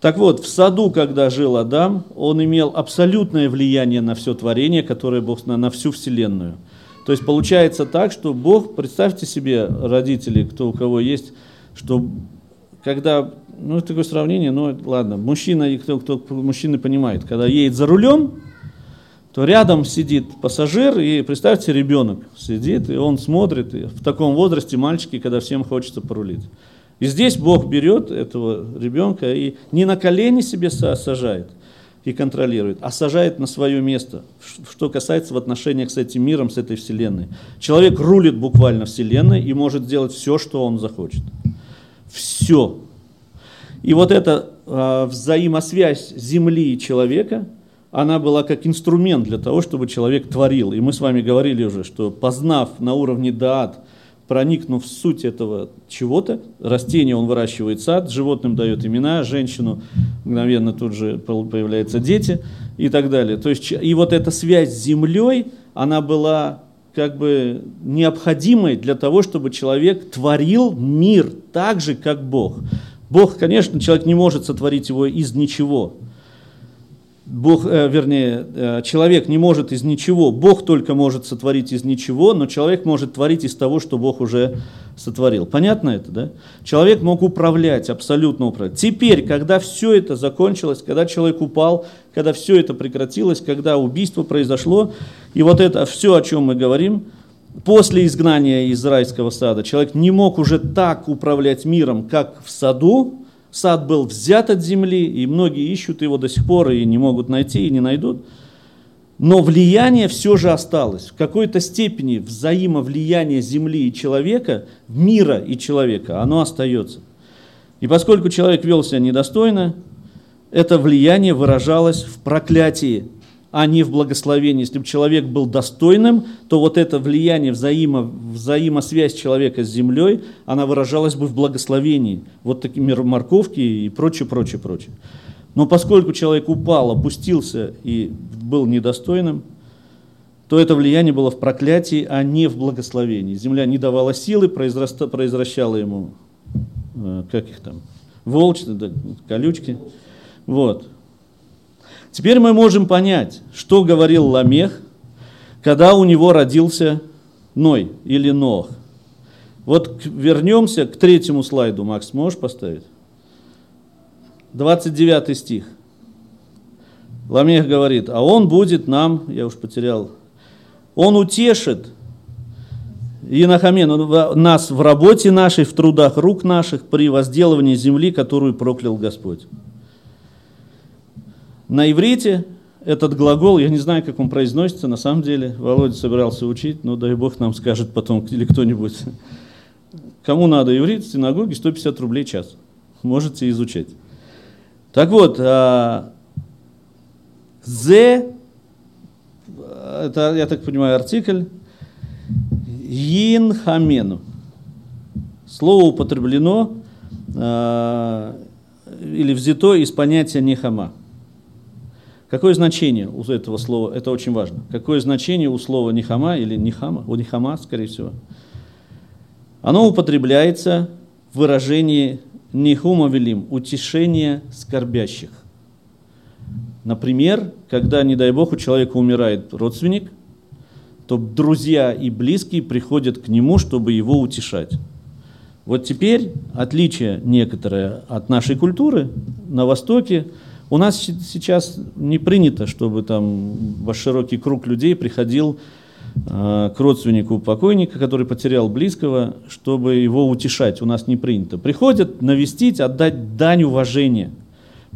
Так вот, в саду, когда жил Адам, он имел абсолютное влияние на все творение, которое Бог на, на всю Вселенную. То есть получается так, что Бог, представьте себе, родители, кто у кого есть, что когда, ну такое сравнение, ну ладно, мужчина, и кто, кто мужчины понимает, когда едет за рулем, то рядом сидит пассажир, и представьте, ребенок сидит, и он смотрит, и в таком возрасте мальчики, когда всем хочется порулить. И здесь Бог берет этого ребенка и не на колени себе са- сажает и контролирует, а сажает на свое место, что касается в отношениях с этим миром, с этой вселенной. Человек рулит буквально вселенной и может сделать все, что он захочет. Все. И вот эта а, взаимосвязь Земли и человека, она была как инструмент для того, чтобы человек творил. И мы с вами говорили уже, что познав на уровне даат, проникнув в суть этого чего-то, растение он выращивает сад, животным дает имена, женщину мгновенно тут же появляются дети и так далее. То есть, и вот эта связь с землей, она была как бы необходимой для того, чтобы человек творил мир так же, как Бог. Бог, конечно, человек не может сотворить его из ничего. Бог, э, вернее, э, человек не может из ничего, Бог только может сотворить из ничего, но человек может творить из того, что Бог уже сотворил. Понятно это, да? Человек мог управлять, абсолютно управлять. Теперь, когда все это закончилось, когда человек упал, когда все это прекратилось, когда убийство произошло, и вот это все, о чем мы говорим, после изгнания из райского сада, человек не мог уже так управлять миром, как в саду, Сад был взят от земли, и многие ищут его до сих пор и не могут найти, и не найдут. Но влияние все же осталось. В какой-то степени взаимовлияние земли и человека, мира и человека, оно остается. И поскольку человек вел себя недостойно, это влияние выражалось в проклятии, а не в благословении. Если бы человек был достойным, то вот это влияние, взаимо, взаимосвязь человека с землей, она выражалась бы в благословении. Вот такие мор- морковки и прочее, прочее, прочее. Но поскольку человек упал, опустился и был недостойным, то это влияние было в проклятии, а не в благословении. Земля не давала силы, произраста- произвращала ему, э, как их там, волчьи, да, колючки. Вот. Теперь мы можем понять, что говорил Ламех, когда у него родился Ной или Нох. Вот вернемся к третьему слайду. Макс, можешь поставить? 29 стих. Ламех говорит, а он будет нам, я уж потерял, он утешит в- нас в работе нашей, в трудах рук наших, при возделывании земли, которую проклял Господь. На иврите этот глагол, я не знаю, как он произносится, на самом деле, Володя собирался учить, но дай Бог нам скажет потом, или кто-нибудь. Кому надо иврит, в синагоге 150 рублей час. Можете изучать. Так вот, а, «зе», это, я так понимаю, артикль, «ин хамену». Слово употреблено а, или взято из понятия «нехама». Какое значение у этого слова? Это очень важно. Какое значение у слова нихама или нихама? У нихама, скорее всего. Оно употребляется в выражении нихума велим, утешение скорбящих. Например, когда, не дай бог, у человека умирает родственник, то друзья и близкие приходят к нему, чтобы его утешать. Вот теперь отличие некоторое от нашей культуры на Востоке. У нас сейчас не принято, чтобы там широкий круг людей приходил э, к родственнику покойника, который потерял близкого, чтобы его утешать. У нас не принято. Приходят навестить, отдать дань уважения,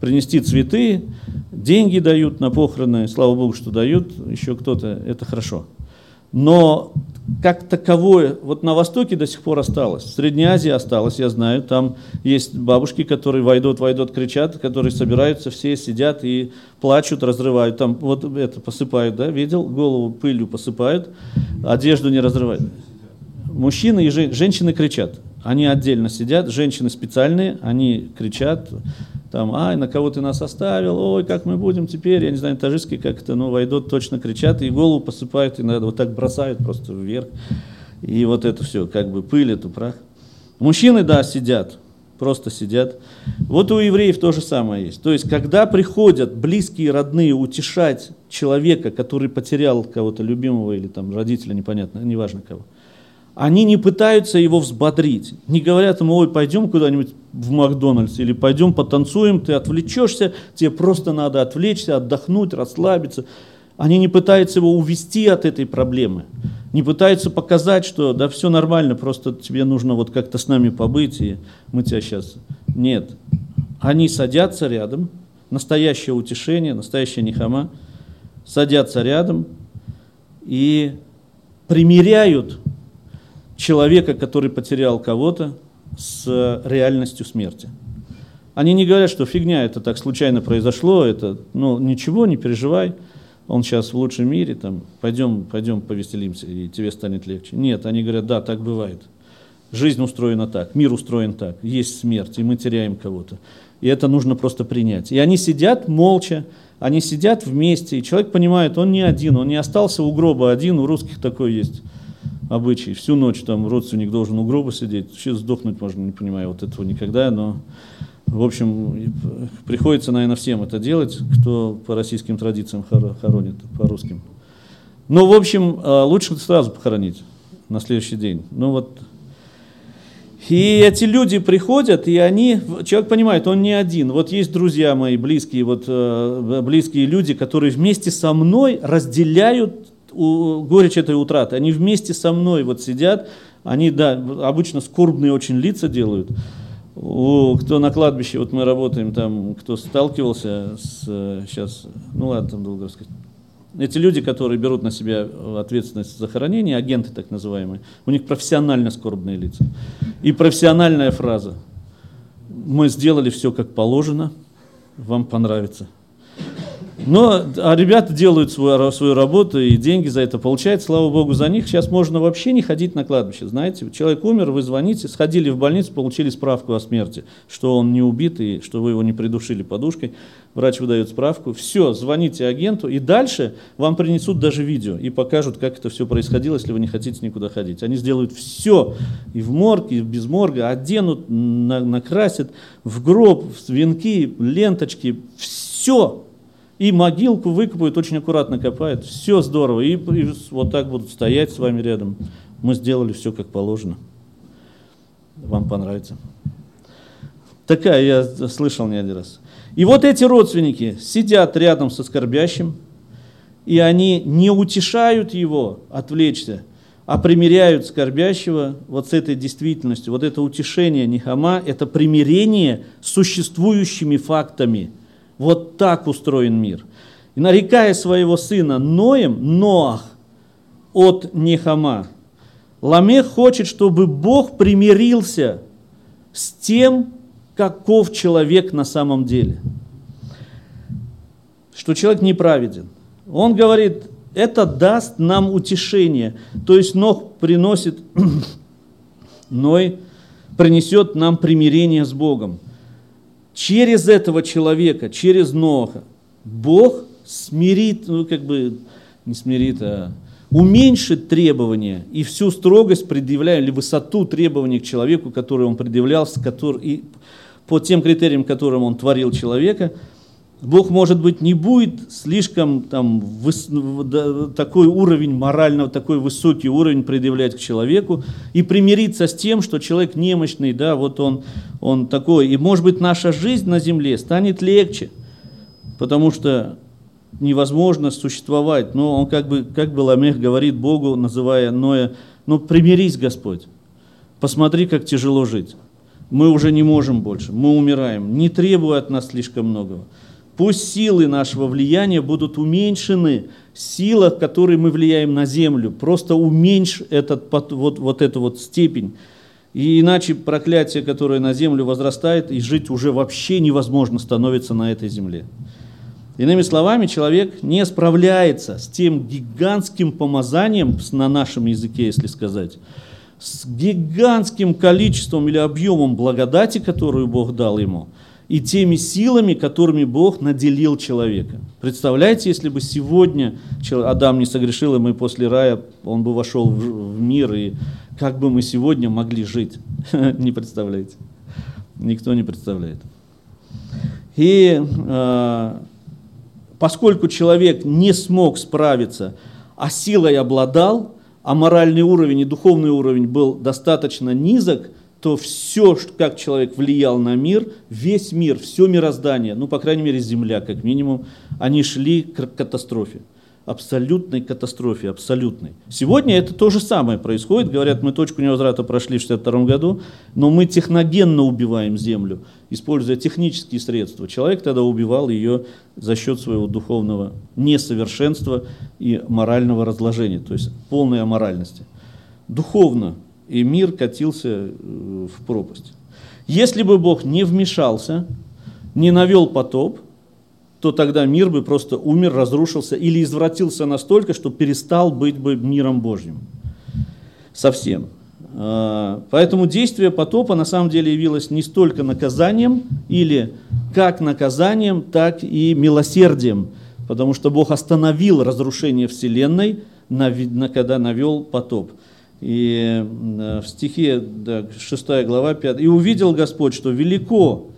принести цветы, деньги дают на похороны, слава Богу, что дают, еще кто-то, это хорошо. Но как таковое, вот на Востоке до сих пор осталось, в Средней Азии осталось, я знаю, там есть бабушки, которые войдут, войдут, кричат, которые собираются, все сидят и плачут, разрывают, там вот это посыпают, да, видел, голову пылью посыпают, одежду не разрывают. Мужчины и жен- женщины кричат, они отдельно сидят, женщины специальные, они кричат, там, ай, на кого ты нас оставил, ой, как мы будем теперь, я не знаю, таджикский как это, но войдут, точно кричат, и голову посыпают, иногда вот так бросают просто вверх, и вот это все, как бы пыль, эту прах. Мужчины, да, сидят, просто сидят. Вот у евреев то же самое есть. То есть, когда приходят близкие, родные утешать человека, который потерял кого-то любимого или там родителя, непонятно, неважно кого, они не пытаются его взбодрить, не говорят ему, ой, пойдем куда-нибудь в Макдональдс или пойдем потанцуем, ты отвлечешься, тебе просто надо отвлечься, отдохнуть, расслабиться. Они не пытаются его увести от этой проблемы, не пытаются показать, что да все нормально, просто тебе нужно вот как-то с нами побыть, и мы тебя сейчас... Нет. Они садятся рядом, настоящее утешение, настоящая нехама, садятся рядом и примеряют человека, который потерял кого-то, с реальностью смерти. Они не говорят, что фигня, это так случайно произошло, это, ну, ничего, не переживай, он сейчас в лучшем мире, там, пойдем, пойдем повеселимся, и тебе станет легче. Нет, они говорят, да, так бывает. Жизнь устроена так, мир устроен так, есть смерть, и мы теряем кого-то. И это нужно просто принять. И они сидят молча, они сидят вместе, и человек понимает, он не один, он не остался у гроба один, у русских такой есть обычай. Всю ночь там родственник должен у гроба сидеть. Вообще сдохнуть можно, не понимаю вот этого никогда, но в общем, приходится, наверное, всем это делать, кто по российским традициям хоронит, по русским. Но, в общем, лучше сразу похоронить на следующий день. Ну вот. И эти люди приходят, и они, человек понимает, он не один. Вот есть друзья мои, близкие, вот близкие люди, которые вместе со мной разделяют горечь этой утраты. Они вместе со мной вот сидят, они, да, обычно скорбные очень лица делают. У, кто на кладбище, вот мы работаем там, кто сталкивался с, сейчас, ну ладно, там долго рассказать. Эти люди, которые берут на себя ответственность за захоронение, агенты так называемые, у них профессионально скорбные лица. И профессиональная фраза. Мы сделали все как положено, вам понравится. Но а ребята делают свою, свою работу и деньги за это получают, слава богу, за них. Сейчас можно вообще не ходить на кладбище, знаете. Человек умер, вы звоните, сходили в больницу, получили справку о смерти, что он не убит и что вы его не придушили подушкой. Врач выдает справку. Все, звоните агенту, и дальше вам принесут даже видео и покажут, как это все происходило, если вы не хотите никуда ходить. Они сделают все, и в морг, и без морга, оденут, на, накрасят, в гроб, в венки, ленточки, все и могилку выкопают, очень аккуратно копают, все здорово, и, и вот так будут стоять с вами рядом. Мы сделали все как положено. Вам понравится. Такая, я слышал не один раз. И вот эти родственники сидят рядом со скорбящим, и они не утешают его отвлечься, а примиряют скорбящего вот с этой действительностью. Вот это утешение Нихама – это примирение с существующими фактами – вот так устроен мир. И нарекая своего сына Ноем, Ноах, от Нехама, Ламех хочет, чтобы Бог примирился с тем, каков человек на самом деле. Что человек неправеден. Он говорит, это даст нам утешение. То есть Нох приносит, Ной принесет нам примирение с Богом через этого человека, через Ноха, Бог смирит, ну как бы не смирит, а уменьшит требования и всю строгость предъявляя, или высоту требований к человеку, который он предъявлял, который, и по тем критериям, которым он творил человека – Бог, может быть, не будет слишком там, выс, такой уровень морального, такой высокий уровень предъявлять к человеку и примириться с тем, что человек немощный, да, вот он, он такой. И, может быть, наша жизнь на земле станет легче, потому что невозможно существовать. Но он как бы, как бы Ламех говорит Богу, называя Ноя, ну примирись, Господь, посмотри, как тяжело жить. Мы уже не можем больше, мы умираем, не требуй от нас слишком многого Пусть силы нашего влияния будут уменьшены. Сила, которой мы влияем на землю, просто уменьшь этот, вот, вот эту вот степень. И иначе проклятие, которое на землю возрастает, и жить уже вообще невозможно становится на этой земле. Иными словами, человек не справляется с тем гигантским помазанием, на нашем языке, если сказать, с гигантским количеством или объемом благодати, которую Бог дал ему, и теми силами, которыми Бог наделил человека. Представляете, если бы сегодня Адам не согрешил, и мы после рая, он бы вошел в мир, и как бы мы сегодня могли жить? Не представляете. Никто не представляет. И э, поскольку человек не смог справиться, а силой обладал, а моральный уровень и духовный уровень был достаточно низок, то все, как человек влиял на мир, весь мир, все мироздание, ну, по крайней мере, Земля, как минимум, они шли к катастрофе. Абсолютной катастрофе, абсолютной. Сегодня это то же самое происходит. Говорят, мы точку невозврата прошли в 1962 году, но мы техногенно убиваем Землю, используя технические средства. Человек тогда убивал ее за счет своего духовного несовершенства и морального разложения, то есть полной аморальности. Духовно и мир катился э, в пропасть. Если бы Бог не вмешался, не навел потоп, то тогда мир бы просто умер, разрушился или извратился настолько, что перестал быть бы миром Божьим. Совсем. А, Поэтому действие потопа на самом деле явилось не столько наказанием или как наказанием, так и милосердием, потому что Бог остановил разрушение Вселенной, когда навел потоп. И э, в стихе да, 6 глава 5. «И увидел Господь, что велико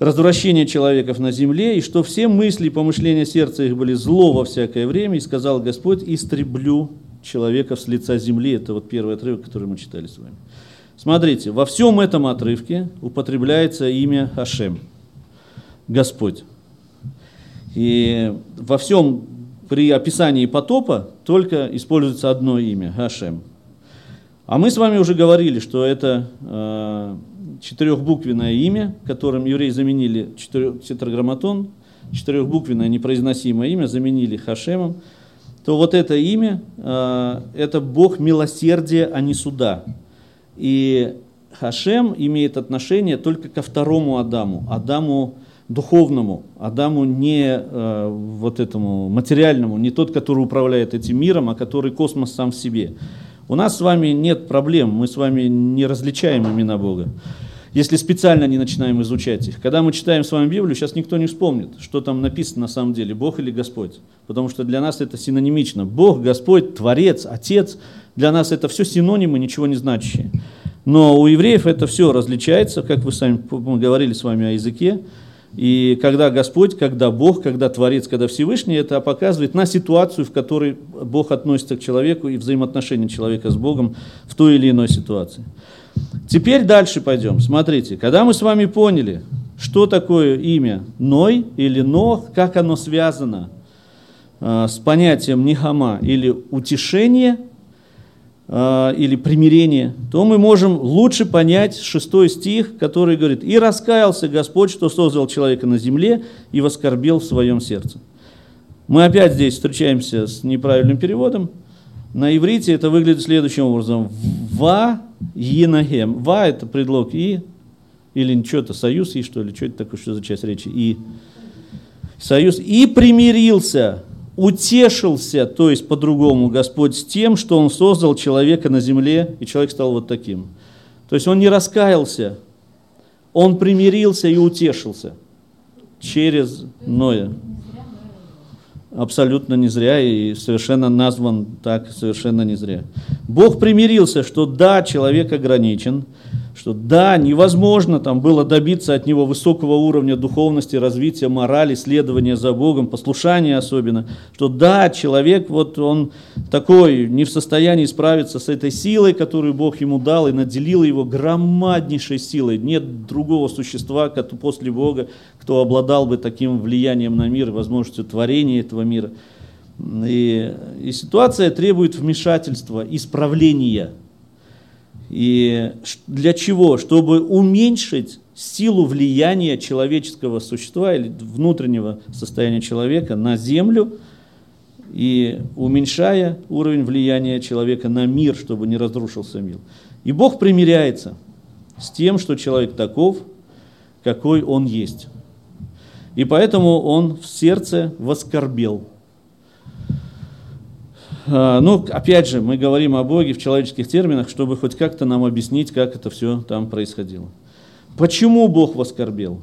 развращение человеков на земле, и что все мысли и помышления сердца их были зло во всякое время, и сказал Господь, истреблю человеков с лица земли. Это вот первый отрывок, который мы читали с вами. Смотрите, во всем этом отрывке употребляется имя Хашем, Господь. И во всем при описании потопа только используется одно имя, Хашем. А мы с вами уже говорили, что это э, четырехбуквенное имя, которым евреи заменили четыре- тетраграмматон, четырехбуквенное непроизносимое имя заменили Хашемом, то вот это имя, э, это Бог милосердия, а не суда. И Хашем имеет отношение только ко второму Адаму, Адаму духовному, Адаму не э, вот этому материальному, не тот, который управляет этим миром, а который космос сам в себе. У нас с вами нет проблем, мы с вами не различаем имена Бога, если специально не начинаем изучать их. Когда мы читаем с вами Библию, сейчас никто не вспомнит, что там написано на самом деле, Бог или Господь. Потому что для нас это синонимично. Бог, Господь, Творец, Отец, для нас это все синонимы, ничего не значащие. Но у евреев это все различается, как вы сами мы говорили с вами о языке. И когда Господь, когда Бог, когда Творец, когда Всевышний, это показывает на ситуацию, в которой Бог относится к человеку и взаимоотношения человека с Богом в той или иной ситуации. Теперь дальше пойдем. Смотрите, когда мы с вами поняли, что такое имя Ной или Нох, как оно связано э, с понятием Нихама или утешение, или примирение, то мы можем лучше понять шестой стих, который говорит, «И раскаялся Господь, что создал человека на земле, и воскорбил в своем сердце». Мы опять здесь встречаемся с неправильным переводом. На иврите это выглядит следующим образом. «Ва енагем». «Ва» – это предлог «и», или что-то, союз «и», что ли, что это такое, что за часть речи «и». Союз «и примирился», утешился, то есть по-другому, Господь с тем, что Он создал человека на земле, и человек стал вот таким. То есть Он не раскаялся, Он примирился и утешился через Ноя. Абсолютно не зря и совершенно назван так, совершенно не зря. Бог примирился, что да, человек ограничен, что да, невозможно там было добиться от него высокого уровня духовности, развития морали, следования за Богом, послушания особенно, что да, человек вот он такой не в состоянии справиться с этой силой, которую Бог ему дал и наделил его громаднейшей силой. Нет другого существа как после Бога, кто обладал бы таким влиянием на мир, возможностью творения этого мира. И, и ситуация требует вмешательства, исправления. И для чего? Чтобы уменьшить силу влияния человеческого существа или внутреннего состояния человека на землю и уменьшая уровень влияния человека на мир, чтобы не разрушился мир. И Бог примиряется с тем, что человек таков, какой он есть. И поэтому он в сердце воскорбел. А, ну, опять же, мы говорим о Боге в человеческих терминах, чтобы хоть как-то нам объяснить, как это все там происходило. Почему Бог воскорбел?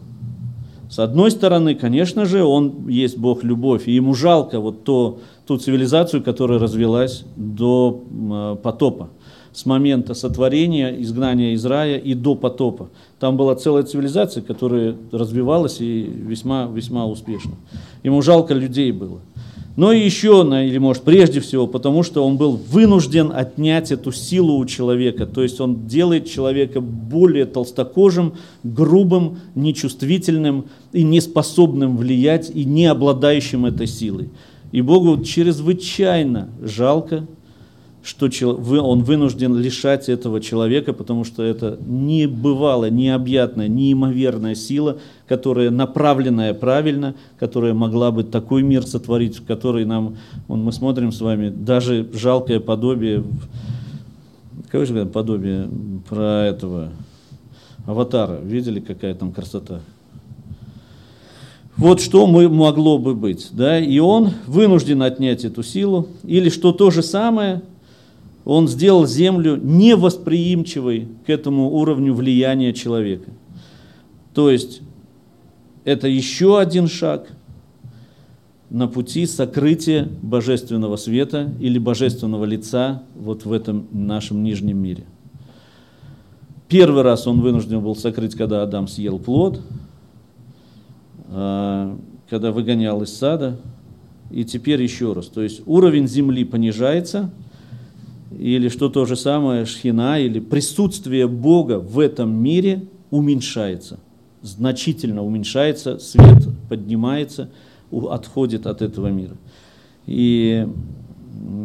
С одной стороны, конечно же, Он есть Бог любовь, и ему жалко вот то, ту цивилизацию, которая развелась до э, потопа, с момента сотворения, изгнания из рая и до потопа. Там была целая цивилизация, которая развивалась и весьма, весьма успешно. Ему жалко людей было. Но еще, или может прежде всего, потому что он был вынужден отнять эту силу у человека. То есть он делает человека более толстокожим, грубым, нечувствительным и неспособным влиять и не обладающим этой силой. И Богу чрезвычайно жалко что он вынужден лишать этого человека, потому что это небывалая, необъятная, неимоверная сила, которая направленная правильно, которая могла бы такой мир сотворить, в который нам, вон мы смотрим с вами, даже жалкое подобие, какое же подобие про этого аватара, видели, какая там красота? Вот что мы, могло бы быть, да, и он вынужден отнять эту силу, или что то же самое – он сделал землю невосприимчивой к этому уровню влияния человека. То есть это еще один шаг на пути сокрытия божественного света или божественного лица вот в этом нашем нижнем мире. Первый раз он вынужден был сокрыть, когда Адам съел плод, а, когда выгонял из сада, и теперь еще раз. То есть уровень земли понижается – или что то же самое, шхина, или присутствие Бога в этом мире уменьшается, значительно уменьшается, свет поднимается, отходит от этого мира. И,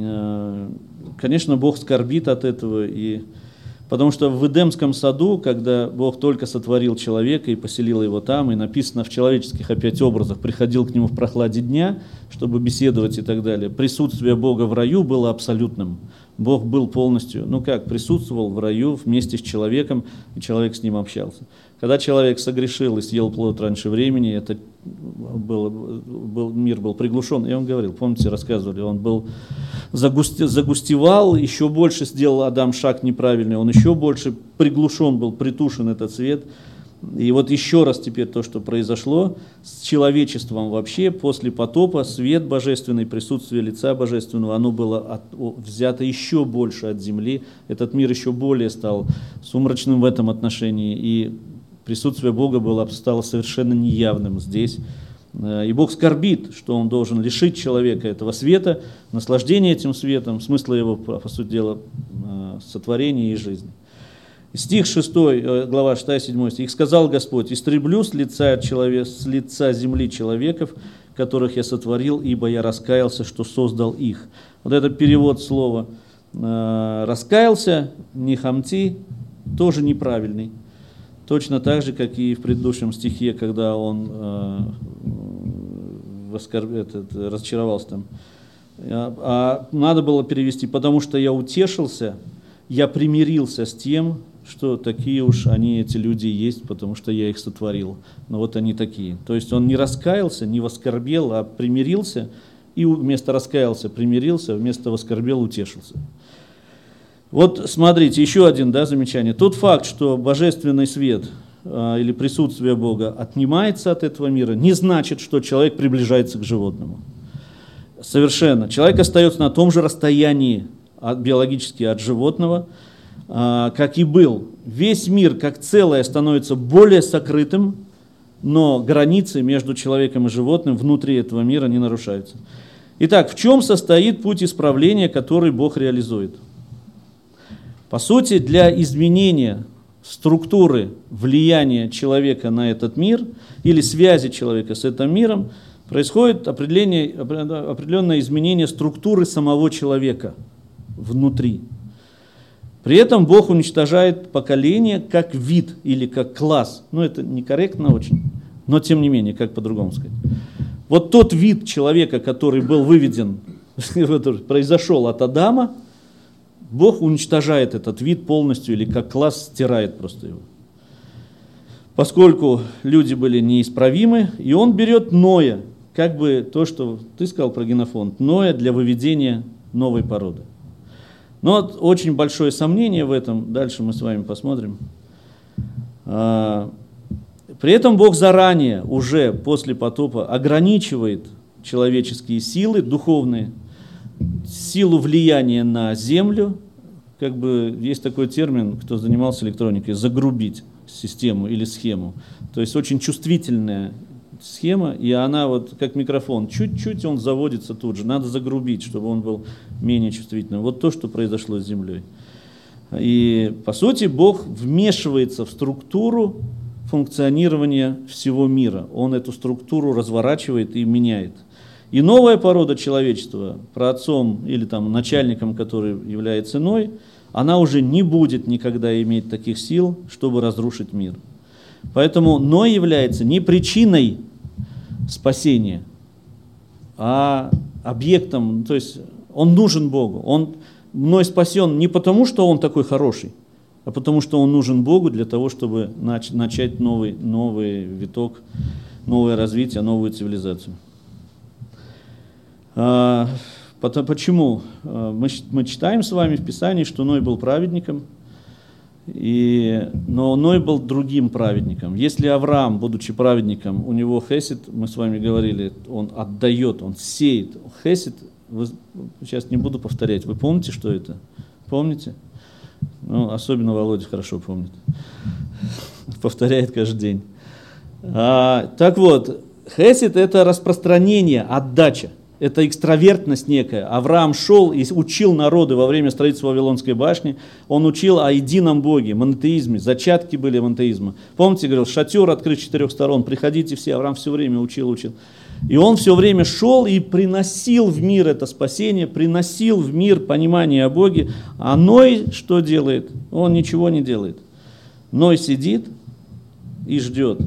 э, конечно, Бог скорбит от этого, и, потому что в Эдемском саду, когда Бог только сотворил человека и поселил его там, и написано в человеческих опять образах, приходил к нему в прохладе дня, чтобы беседовать и так далее, присутствие Бога в раю было абсолютным. Бог был полностью, ну как, присутствовал в раю вместе с человеком, и человек с ним общался. Когда человек согрешил и съел плод раньше времени, это был, был, мир был приглушен. И он говорил, помните, рассказывали, он был загусти, загустевал, еще больше сделал Адам шаг неправильный, он еще больше приглушен был, притушен этот свет – и вот еще раз теперь то, что произошло с человечеством вообще после потопа, свет божественный, присутствие лица божественного, оно было от, взято еще больше от земли. Этот мир еще более стал сумрачным в этом отношении, и присутствие Бога было, стало совершенно неявным здесь. Э, и Бог скорбит, что Он должен лишить человека этого света, наслаждения этим светом, смысла его, по сути дела, э, сотворения и жизни. Стих 6, э, глава 6, 7 стих. «Сказал Господь, истреблю с лица, человек, с лица земли человеков, которых я сотворил, ибо я раскаялся, что создал их». Вот этот перевод слова э, «раскаялся», «не хамти» тоже неправильный. Точно так же, как и в предыдущем стихе, когда он э, воскорб... этот, разочаровался там. А надо было перевести, потому что я утешился, я примирился с тем, что такие уж они, эти люди есть, потому что я их сотворил. Но вот они такие. То есть он не раскаялся, не воскорбел, а примирился, и вместо раскаялся примирился, вместо воскорбел утешился. Вот смотрите, еще один да, замечание. Тот факт, что божественный свет а, или присутствие Бога отнимается от этого мира, не значит, что человек приближается к животному. Совершенно. Человек остается на том же расстоянии от, биологически от животного, как и был. Весь мир как целое становится более сокрытым, но границы между человеком и животным внутри этого мира не нарушаются. Итак, в чем состоит путь исправления, который Бог реализует? По сути, для изменения структуры влияния человека на этот мир или связи человека с этим миром происходит определенное изменение структуры самого человека внутри. При этом Бог уничтожает поколение как вид или как класс. Ну, это некорректно очень, но тем не менее, как по-другому сказать. Вот тот вид человека, который был выведен, произошел от Адама, Бог уничтожает этот вид полностью или как класс стирает просто его. Поскольку люди были неисправимы, и он берет Ноя, как бы то, что ты сказал про генофонд, Ноя для выведения новой породы. Но вот очень большое сомнение в этом, дальше мы с вами посмотрим. А, при этом Бог заранее, уже после потопа, ограничивает человеческие силы духовные, силу влияния на землю, как бы есть такой термин, кто занимался электроникой, загрубить систему или схему. То есть очень чувствительная схема, и она вот как микрофон, чуть-чуть он заводится тут же, надо загрубить, чтобы он был менее чувствительным. Вот то, что произошло с Землей. И по сути Бог вмешивается в структуру функционирования всего мира. Он эту структуру разворачивает и меняет. И новая порода человечества, про отцом или там начальником, который является иной, она уже не будет никогда иметь таких сил, чтобы разрушить мир. Поэтому Ной является не причиной спасения, а объектом, то есть он нужен Богу. Он Ной спасен не потому, что он такой хороший, а потому что он нужен Богу для того, чтобы начать новый, новый виток, новое развитие, новую цивилизацию. А, почему? А, мы, мы читаем с вами в Писании, что Ной был праведником, и, но Ной был другим праведником. Если Авраам, будучи праведником, у него хесед, мы с вами говорили, он отдает, он сеет. Хесед, вы, сейчас не буду повторять, вы помните, что это? Помните? Ну, особенно Володя хорошо помнит. Повторяет каждый день. А, так вот, хесед это распространение, отдача это экстравертность некая. Авраам шел и учил народы во время строительства Вавилонской башни. Он учил о едином Боге, монотеизме, зачатки были монотеизма. Помните, говорил, шатер открыт с четырех сторон, приходите все. Авраам все время учил, учил. И он все время шел и приносил в мир это спасение, приносил в мир понимание о Боге. А Ной что делает? Он ничего не делает. Ной сидит и ждет.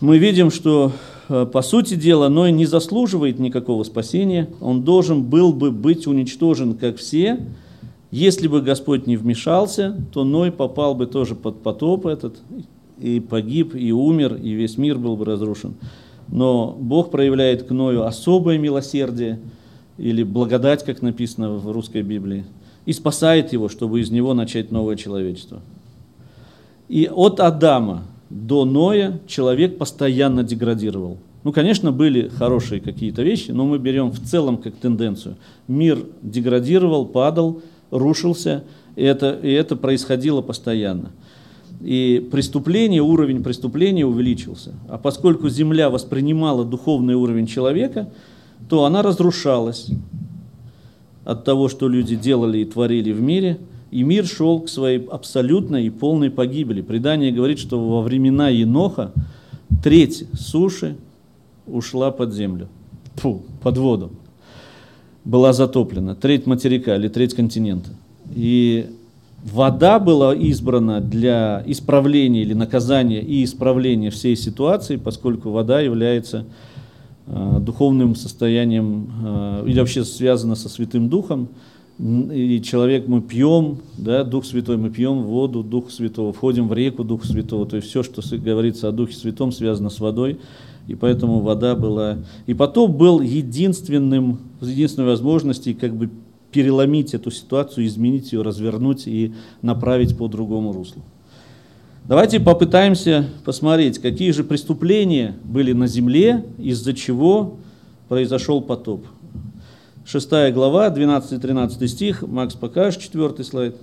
Мы видим, что Э, по сути дела, Ной не заслуживает никакого спасения. Он должен был бы быть уничтожен, как все. Если бы Господь не вмешался, то Ной попал бы тоже под потоп этот, и погиб, и умер, и весь мир был бы разрушен. Но Бог проявляет к Ною особое милосердие, или благодать, как написано в русской Библии, и спасает его, чтобы из него начать новое человечество. И от Адама до Ноя человек постоянно деградировал. Ну, конечно, были хорошие какие-то вещи, но мы берем в целом как тенденцию. Мир деградировал, падал, рушился, и это, и это происходило постоянно. И преступление, уровень преступления увеличился. А поскольку Земля воспринимала духовный уровень человека, то она разрушалась от того, что люди делали и творили в мире – и мир шел к своей абсолютной и полной погибели. Предание говорит, что во времена Еноха треть суши ушла под землю, Фу, под воду, была затоплена, треть материка или треть континента. И вода была избрана для исправления или наказания и исправления всей ситуации, поскольку вода является э, духовным состоянием э, или вообще связана со Святым Духом, и человек мы пьем, да, Дух Святой, мы пьем воду Духа Святого, входим в реку Духа Святого, то есть все, что говорится о Духе Святом, связано с водой, и поэтому вода была... И потом был единственным, единственной возможностью как бы переломить эту ситуацию, изменить ее, развернуть и направить по другому руслу. Давайте попытаемся посмотреть, какие же преступления были на земле, из-за чего произошел потоп. 6 глава, 12-13 стих, Макс покажешь, четвертый слайд.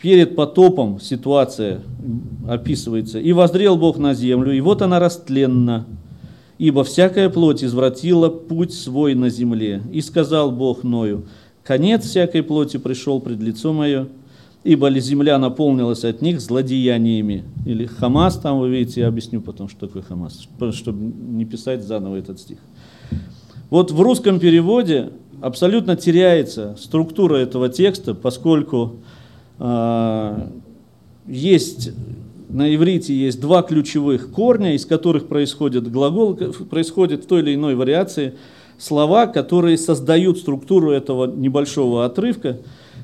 Перед потопом ситуация описывается. «И воздрел Бог на землю, и вот она растленна, ибо всякая плоть извратила путь свой на земле. И сказал Бог Ною, конец всякой плоти пришел пред лицо мое, ибо ли земля наполнилась от них злодеяниями». Или Хамас, там вы видите, я объясню потом, что такое Хамас, чтобы не писать заново этот стих. Вот в русском переводе абсолютно теряется структура этого текста, поскольку а, есть на иврите есть два ключевых корня, из которых происходит глагол, происходит в той или иной вариации слова, которые создают структуру этого небольшого отрывка,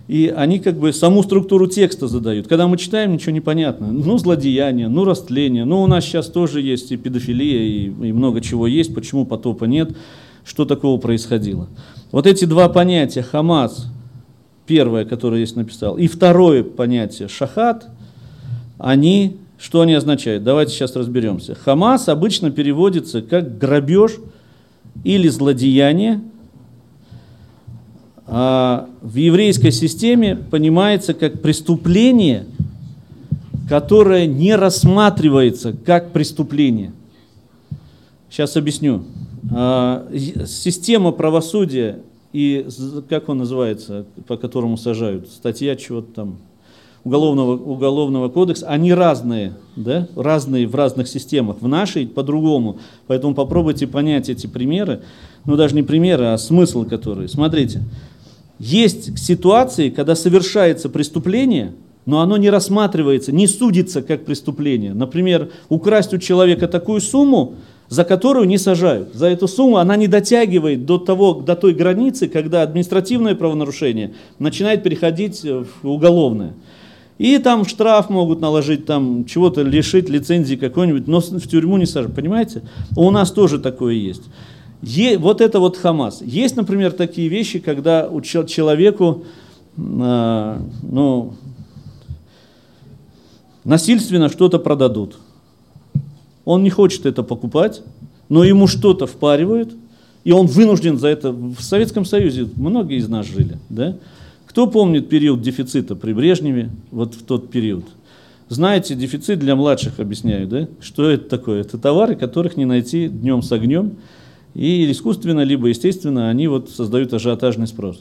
и они как бы саму структуру текста задают. Когда мы читаем, ничего не понятно. Ну, злодеяние, ну, растление. Ну, у нас сейчас тоже есть и педофилия, и, и много чего есть, почему потопа нет, что такого происходило. Вот эти два понятия, Хамас, первое, которое здесь написал, и второе понятие, Шахат, они, что они означают? Давайте сейчас разберемся. Хамас обычно переводится как грабеж или злодеяние, а в еврейской системе понимается как преступление, которое не рассматривается как преступление. Сейчас объясню. А, система правосудия и, как он называется, по которому сажают, статья чего-то там, уголовного, уголовного кодекса, они разные, да? разные в разных системах. В нашей по-другому. Поэтому попробуйте понять эти примеры. Ну, даже не примеры, а смысл который. Смотрите, есть ситуации, когда совершается преступление, но оно не рассматривается, не судится как преступление. Например, украсть у человека такую сумму, за которую не сажают. За эту сумму она не дотягивает до, того, до той границы, когда административное правонарушение начинает переходить в уголовное. И там штраф могут наложить, там чего-то лишить лицензии какой-нибудь, но в тюрьму не сажают. Понимаете? У нас тоже такое есть. Е, вот это вот Хамас. Есть, например, такие вещи, когда у человеку э, ну, насильственно что-то продадут. Он не хочет это покупать, но ему что-то впаривают, и он вынужден за это. В Советском Союзе многие из нас жили. Да? Кто помнит период дефицита при Брежневе, вот в тот период? Знаете, дефицит для младших объясняю, да? Что это такое? Это товары, которых не найти днем с огнем, и искусственно, либо естественно, они вот создают ажиотажный спрос.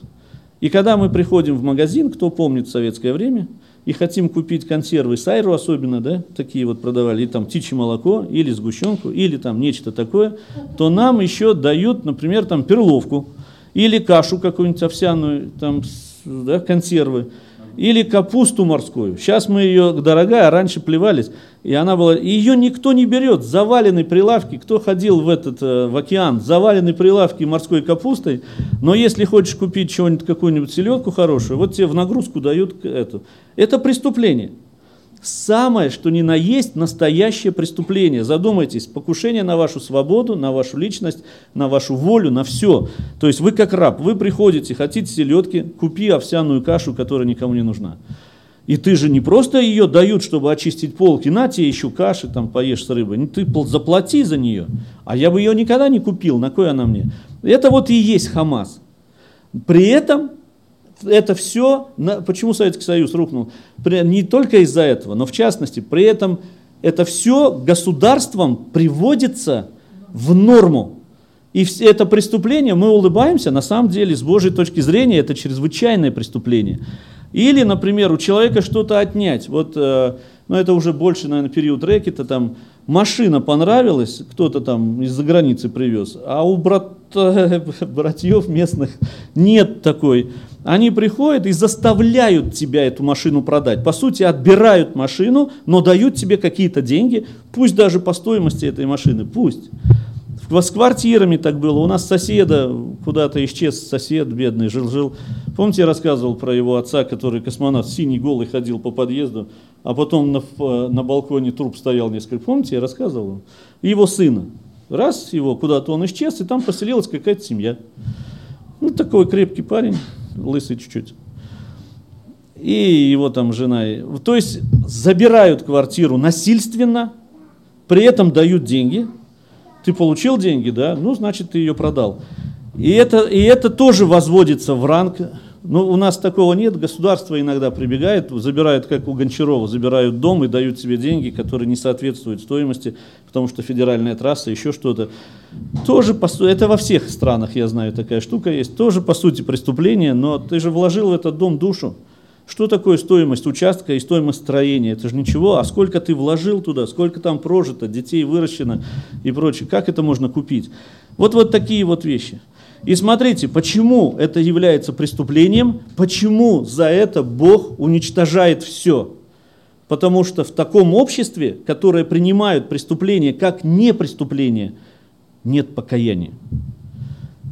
И когда мы приходим в магазин, кто помнит советское время, и хотим купить консервы, сайру особенно, да, такие вот продавали, или там птичье молоко, или сгущенку, или там нечто такое, то нам еще дают, например, там перловку, или кашу какую-нибудь овсяную, там, да, консервы или капусту морскую. Сейчас мы ее дорогая, раньше плевались, и она была, ее никто не берет. Завалены прилавки, кто ходил в этот э, в океан, завалены прилавки морской капустой. Но если хочешь купить чего-нибудь какую-нибудь селедку хорошую, вот тебе в нагрузку дают эту. Это преступление самое, что ни на есть, настоящее преступление. Задумайтесь, покушение на вашу свободу, на вашу личность, на вашу волю, на все. То есть вы как раб, вы приходите, хотите селедки, купи овсяную кашу, которая никому не нужна. И ты же не просто ее дают, чтобы очистить полки, на тебе еще каши, там поешь с рыбой, ты заплати за нее. А я бы ее никогда не купил, на кой она мне? Это вот и есть Хамас. При этом это все, почему Советский Союз рухнул? Не только из-за этого, но в частности, при этом это все государством приводится в норму. И это преступление, мы улыбаемся, на самом деле, с Божьей точки зрения, это чрезвычайное преступление. Или, например, у человека что-то отнять. Вот, э, ну это уже больше, наверное, период рэкета, там машина понравилась, кто-то там из-за границы привез, а у брат, братьев местных нет такой они приходят и заставляют тебя эту машину продать. По сути, отбирают машину, но дают тебе какие-то деньги, пусть даже по стоимости этой машины, пусть. С квартирами так было. У нас соседа куда-то исчез, сосед бедный, жил-жил. Помните, я рассказывал про его отца, который космонавт, синий голый ходил по подъезду, а потом на, на балконе труп стоял несколько. Помните, я рассказывал? Его сына. Раз его куда-то он исчез, и там поселилась какая-то семья. Ну, такой крепкий парень лысый чуть-чуть. И его там жена. То есть забирают квартиру насильственно, при этом дают деньги. Ты получил деньги, да? Ну, значит, ты ее продал. И это, и это тоже возводится в ранг ну, у нас такого нет, государство иногда прибегает, забирают, как у Гончарова, забирают дом и дают себе деньги, которые не соответствуют стоимости, потому что федеральная трасса, еще что-то. Тоже, по сути, это во всех странах, я знаю, такая штука есть, тоже, по сути, преступление, но ты же вложил в этот дом душу. Что такое стоимость участка и стоимость строения? Это же ничего, а сколько ты вложил туда, сколько там прожито, детей выращено и прочее. Как это можно купить? Вот, вот такие вот вещи. И смотрите, почему это является преступлением, почему за это Бог уничтожает все. Потому что в таком обществе, которое принимают преступление как не преступление, нет покаяния.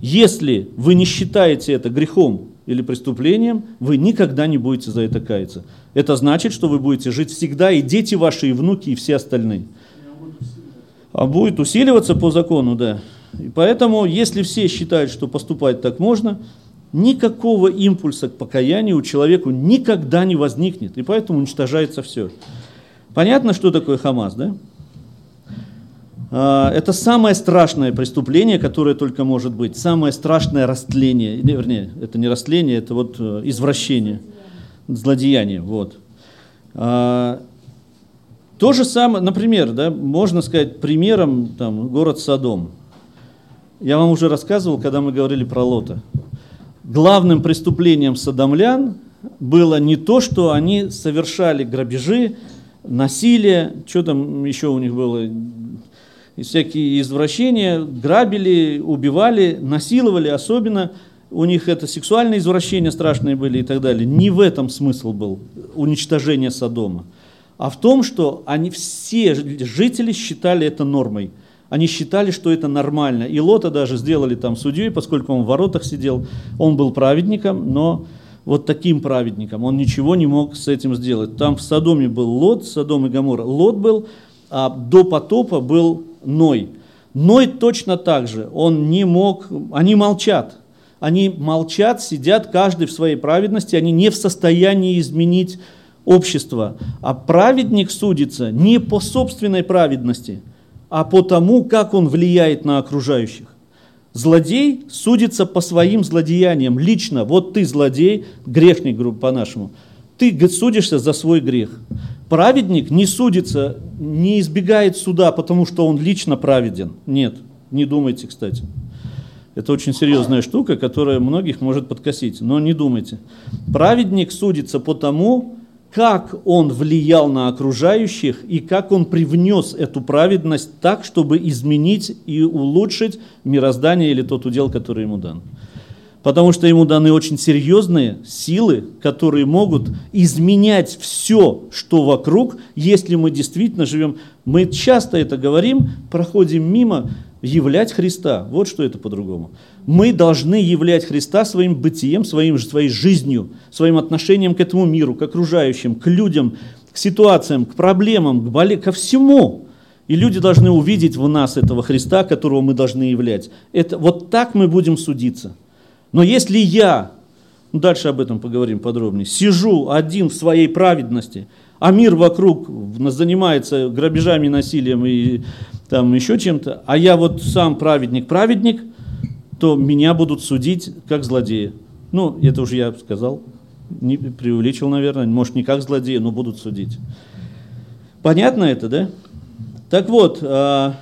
Если вы не считаете это грехом или преступлением, вы никогда не будете за это каяться. Это значит, что вы будете жить всегда, и дети ваши, и внуки, и все остальные. А будет усиливаться по закону, да. И поэтому, если все считают, что поступать так можно, никакого импульса к покаянию у человека никогда не возникнет, и поэтому уничтожается все. Понятно, что такое Хамас, да? А, Это самое страшное преступление, которое только может быть. Самое страшное растление. Не, Вернее, это не растление, это вот э, извращение, злодеяние. Вот. А, То же самое, например, да, можно сказать примером там, город Содом. Я вам уже рассказывал, когда мы говорили про Лота. Главным преступлением содомлян было не то, что они совершали грабежи, насилие, что там еще у них было, всякие извращения, грабили, убивали, насиловали, особенно у них это сексуальные извращения страшные были и так далее. Не в этом смысл был уничтожение Содома, а в том, что они все жители считали это нормой. Они считали, что это нормально. И Лота даже сделали там судьей, поскольку он в воротах сидел. Он был праведником, но вот таким праведником. Он ничего не мог с этим сделать. Там в Содоме был Лот, Содом и Гамора. Лот был, а до потопа был Ной. Ной точно так же. Он не мог, они молчат. Они молчат, сидят каждый в своей праведности, они не в состоянии изменить общество. А праведник судится не по собственной праведности, а по тому, как он влияет на окружающих. Злодей судится по своим злодеяниям лично. Вот ты злодей, грешник, грубо по-нашему. Ты судишься за свой грех. Праведник не судится, не избегает суда, потому что он лично праведен. Нет, не думайте, кстати. Это очень серьезная штука, которая многих может подкосить, но не думайте. Праведник судится по тому, как он влиял на окружающих и как он привнес эту праведность так, чтобы изменить и улучшить мироздание или тот удел, который ему дан. Потому что ему даны очень серьезные силы, которые могут изменять все, что вокруг, если мы действительно живем. Мы часто это говорим, проходим мимо, являть Христа. Вот что это по-другому. Мы должны являть Христа своим бытием, своим, своей жизнью, своим отношением к этому миру, к окружающим, к людям, к ситуациям, к проблемам, к боле... ко всему. И люди должны увидеть в нас этого Христа, которого мы должны являть. Это, вот так мы будем судиться. Но если я, ну дальше об этом поговорим подробнее, сижу один в своей праведности, а мир вокруг занимается грабежами, насилием и там еще чем-то, а я вот сам праведник-праведник, то меня будут судить как злодея. Ну, это уже я сказал, не преувеличил, наверное, может не как злодея, но будут судить. Понятно это, да? Так вот, а,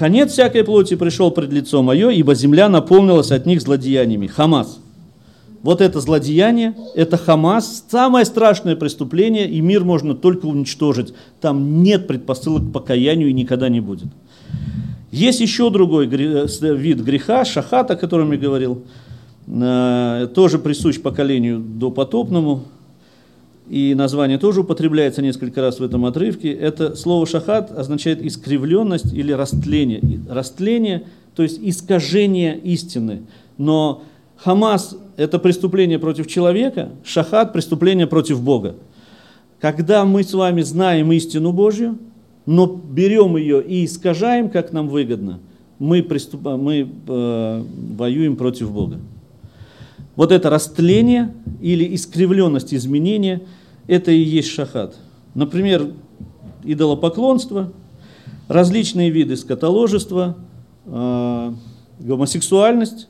Конец всякой плоти пришел пред лицо мое, ибо земля наполнилась от них злодеяниями. Хамас. Вот это злодеяние, это Хамас, самое страшное преступление, и мир можно только уничтожить. Там нет предпосылок к покаянию и никогда не будет. Есть еще другой э, вид греха, шахат, о котором я говорил, э, тоже присущ поколению допотопному, и название тоже употребляется несколько раз в этом отрывке. Это слово шахат означает искривленность или растление. Растление, то есть искажение истины. Но Хамас – это преступление против человека, шахат – преступление против Бога. Когда мы с вами знаем истину Божью, но берем ее и искажаем, как нам выгодно, мы, приступ... мы э, воюем против Бога. Вот это растление или искривленность изменения – это и есть шахат. Например, идолопоклонство, различные виды скотоложества, э, гомосексуальность,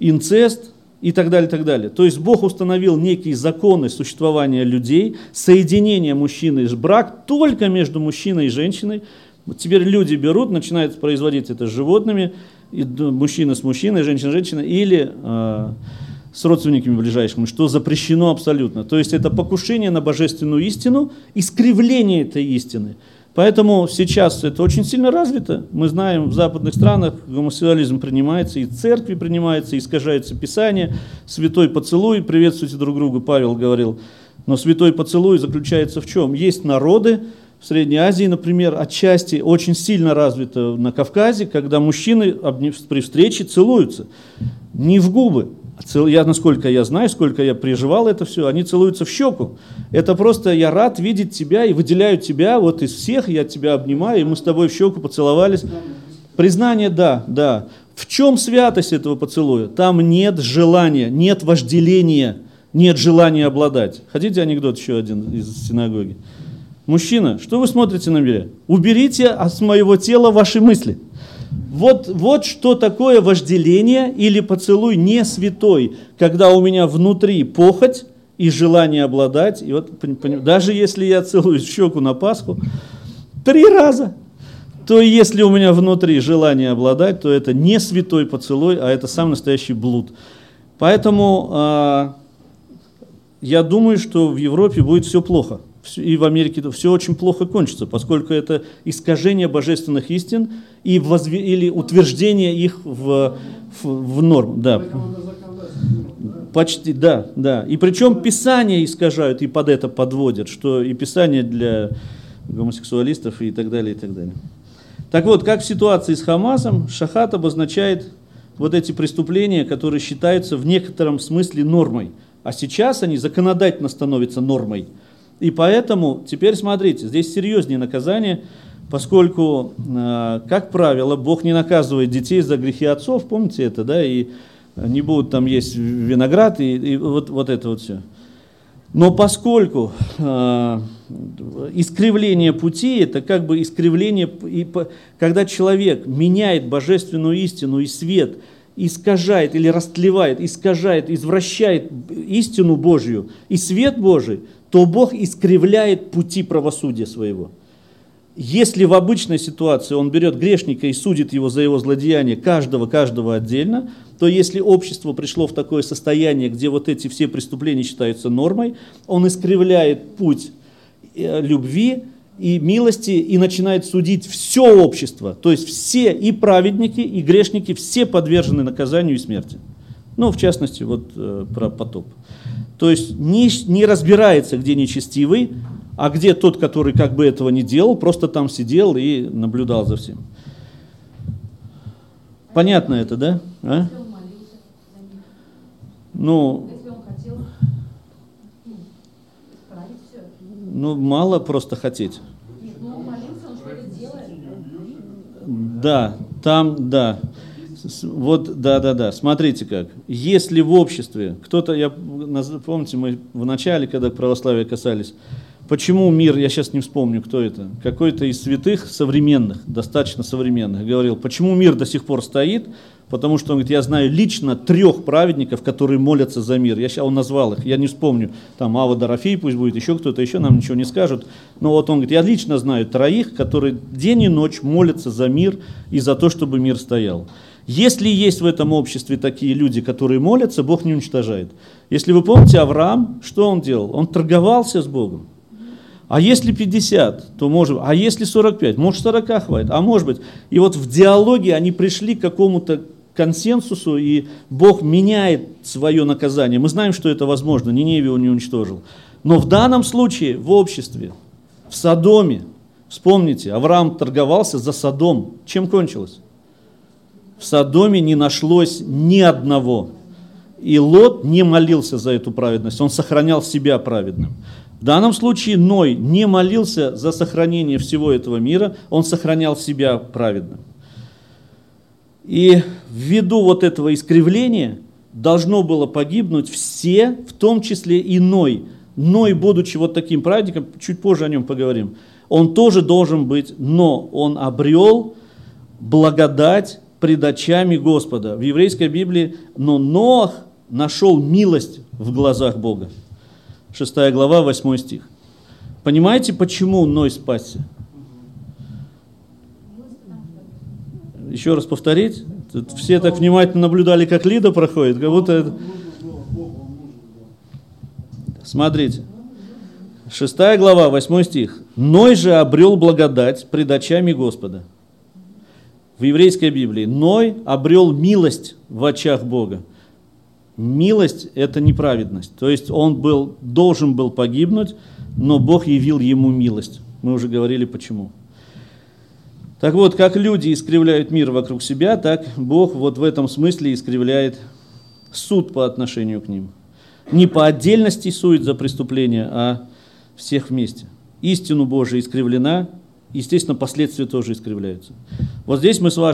инцест и так далее, так далее. То есть Бог установил некие законы существования людей, соединение мужчины и брак только между мужчиной и женщиной. Теперь люди берут, начинают производить это с животными, мужчина с мужчиной, женщина с женщиной, или э, с родственниками ближайшими, что запрещено абсолютно. То есть это покушение на божественную истину, искривление этой истины. Поэтому сейчас это очень сильно развито. Мы знаем, в западных странах гомосексуализм принимается, и церкви принимается, искажается Писание. Святой поцелуй, приветствуйте друг друга, Павел говорил. Но святой поцелуй заключается в чем? Есть народы, в Средней Азии, например, отчасти очень сильно развито на Кавказе, когда мужчины при встрече целуются. Не в губы, я, насколько я знаю, сколько я переживал это все, они целуются в щеку. Это просто я рад видеть тебя и выделяю тебя вот из всех, я тебя обнимаю, и мы с тобой в щеку поцеловались. Признание, да, да. В чем святость этого поцелуя? Там нет желания, нет вожделения, нет желания обладать. Хотите анекдот еще один из синагоги? Мужчина, что вы смотрите на меня? Уберите от моего тела ваши мысли. Вот, вот что такое вожделение или поцелуй не святой, когда у меня внутри похоть и желание обладать. И вот, даже если я целуюсь в щеку на Пасху три раза, то если у меня внутри желание обладать, то это не святой поцелуй, а это сам настоящий блуд. Поэтому э, я думаю, что в Европе будет все плохо и в Америке все очень плохо кончится, поскольку это искажение божественных истин и возве, или утверждение их в, в, в норм. Да. Почти, да, да. И причем Писание искажают и под это подводят, что и Писание для гомосексуалистов и так далее, и так далее. Так вот, как в ситуации с Хамасом, шахат обозначает вот эти преступления, которые считаются в некотором смысле нормой. А сейчас они законодательно становятся нормой – и поэтому, теперь смотрите, здесь серьезнее наказание, поскольку, э, как правило, Бог не наказывает детей за грехи отцов, помните это, да, и не будут там есть виноград, и, и вот, вот это вот все. Но поскольку э, искривление пути это как бы искривление, и, когда человек меняет божественную истину и свет, искажает или растлевает, искажает, извращает истину Божью и свет Божий, то Бог искривляет пути правосудия своего. Если в обычной ситуации он берет грешника и судит его за его злодеяние, каждого, каждого отдельно, то если общество пришло в такое состояние, где вот эти все преступления считаются нормой, он искривляет путь э, любви и милости и начинает судить все общество. То есть все и праведники, и грешники, все подвержены наказанию и смерти. Ну, в частности, вот э, про потоп. То есть не, не разбирается, где нечестивый, а где тот, который как бы этого не делал, просто там сидел и наблюдал за всем. Понятно это, да? А? Ну, ну, мало просто хотеть. Да, там, да. Вот, да, да, да. Смотрите как. Если в обществе кто-то, я помните, мы в начале, когда православия касались, почему мир, я сейчас не вспомню, кто это, какой-то из святых современных, достаточно современных, говорил, почему мир до сих пор стоит, потому что он говорит, я знаю лично трех праведников, которые молятся за мир. Я сейчас он назвал их, я не вспомню, там Ава Дорофей пусть будет, еще кто-то еще нам ничего не скажут. Но вот он говорит, я лично знаю троих, которые день и ночь молятся за мир и за то, чтобы мир стоял. Если есть в этом обществе такие люди, которые молятся, Бог не уничтожает. Если вы помните, Авраам, что он делал? Он торговался с Богом. А если 50, то может, а если 45, может 40 хватит, а может быть. И вот в диалоге они пришли к какому-то консенсусу, и Бог меняет свое наказание. Мы знаем, что это возможно, Ниневе он не уничтожил. Но в данном случае в обществе, в Содоме, вспомните, Авраам торговался за Содом. Чем кончилось? В Содоме не нашлось ни одного. И Лот не молился за эту праведность, он сохранял себя праведным. В данном случае Ной не молился за сохранение всего этого мира, он сохранял себя праведным. И ввиду вот этого искривления должно было погибнуть все, в том числе и Ной. Ной, будучи вот таким праведником, чуть позже о нем поговорим, он тоже должен быть, но он обрел благодать пред очами Господа. В еврейской Библии, но Ноах нашел милость в глазах Бога. 6 глава, 8 стих. Понимаете, почему Ной спасся? Еще раз повторить? Тут все так внимательно наблюдали, как Лида проходит, как будто это... Смотрите. Шестая глава, восьмой стих. «Ной же обрел благодать пред очами Господа». В еврейской Библии. «Ной обрел милость в очах Бога». Милость – это неправедность. То есть он был, должен был погибнуть, но Бог явил ему милость. Мы уже говорили почему. Так вот, как люди искривляют мир вокруг себя, так Бог вот в этом смысле искривляет суд по отношению к ним. Не по отдельности сует за преступление, а всех вместе. Истину Божия искривлена, естественно, последствия тоже искривляются. Вот здесь мы с вами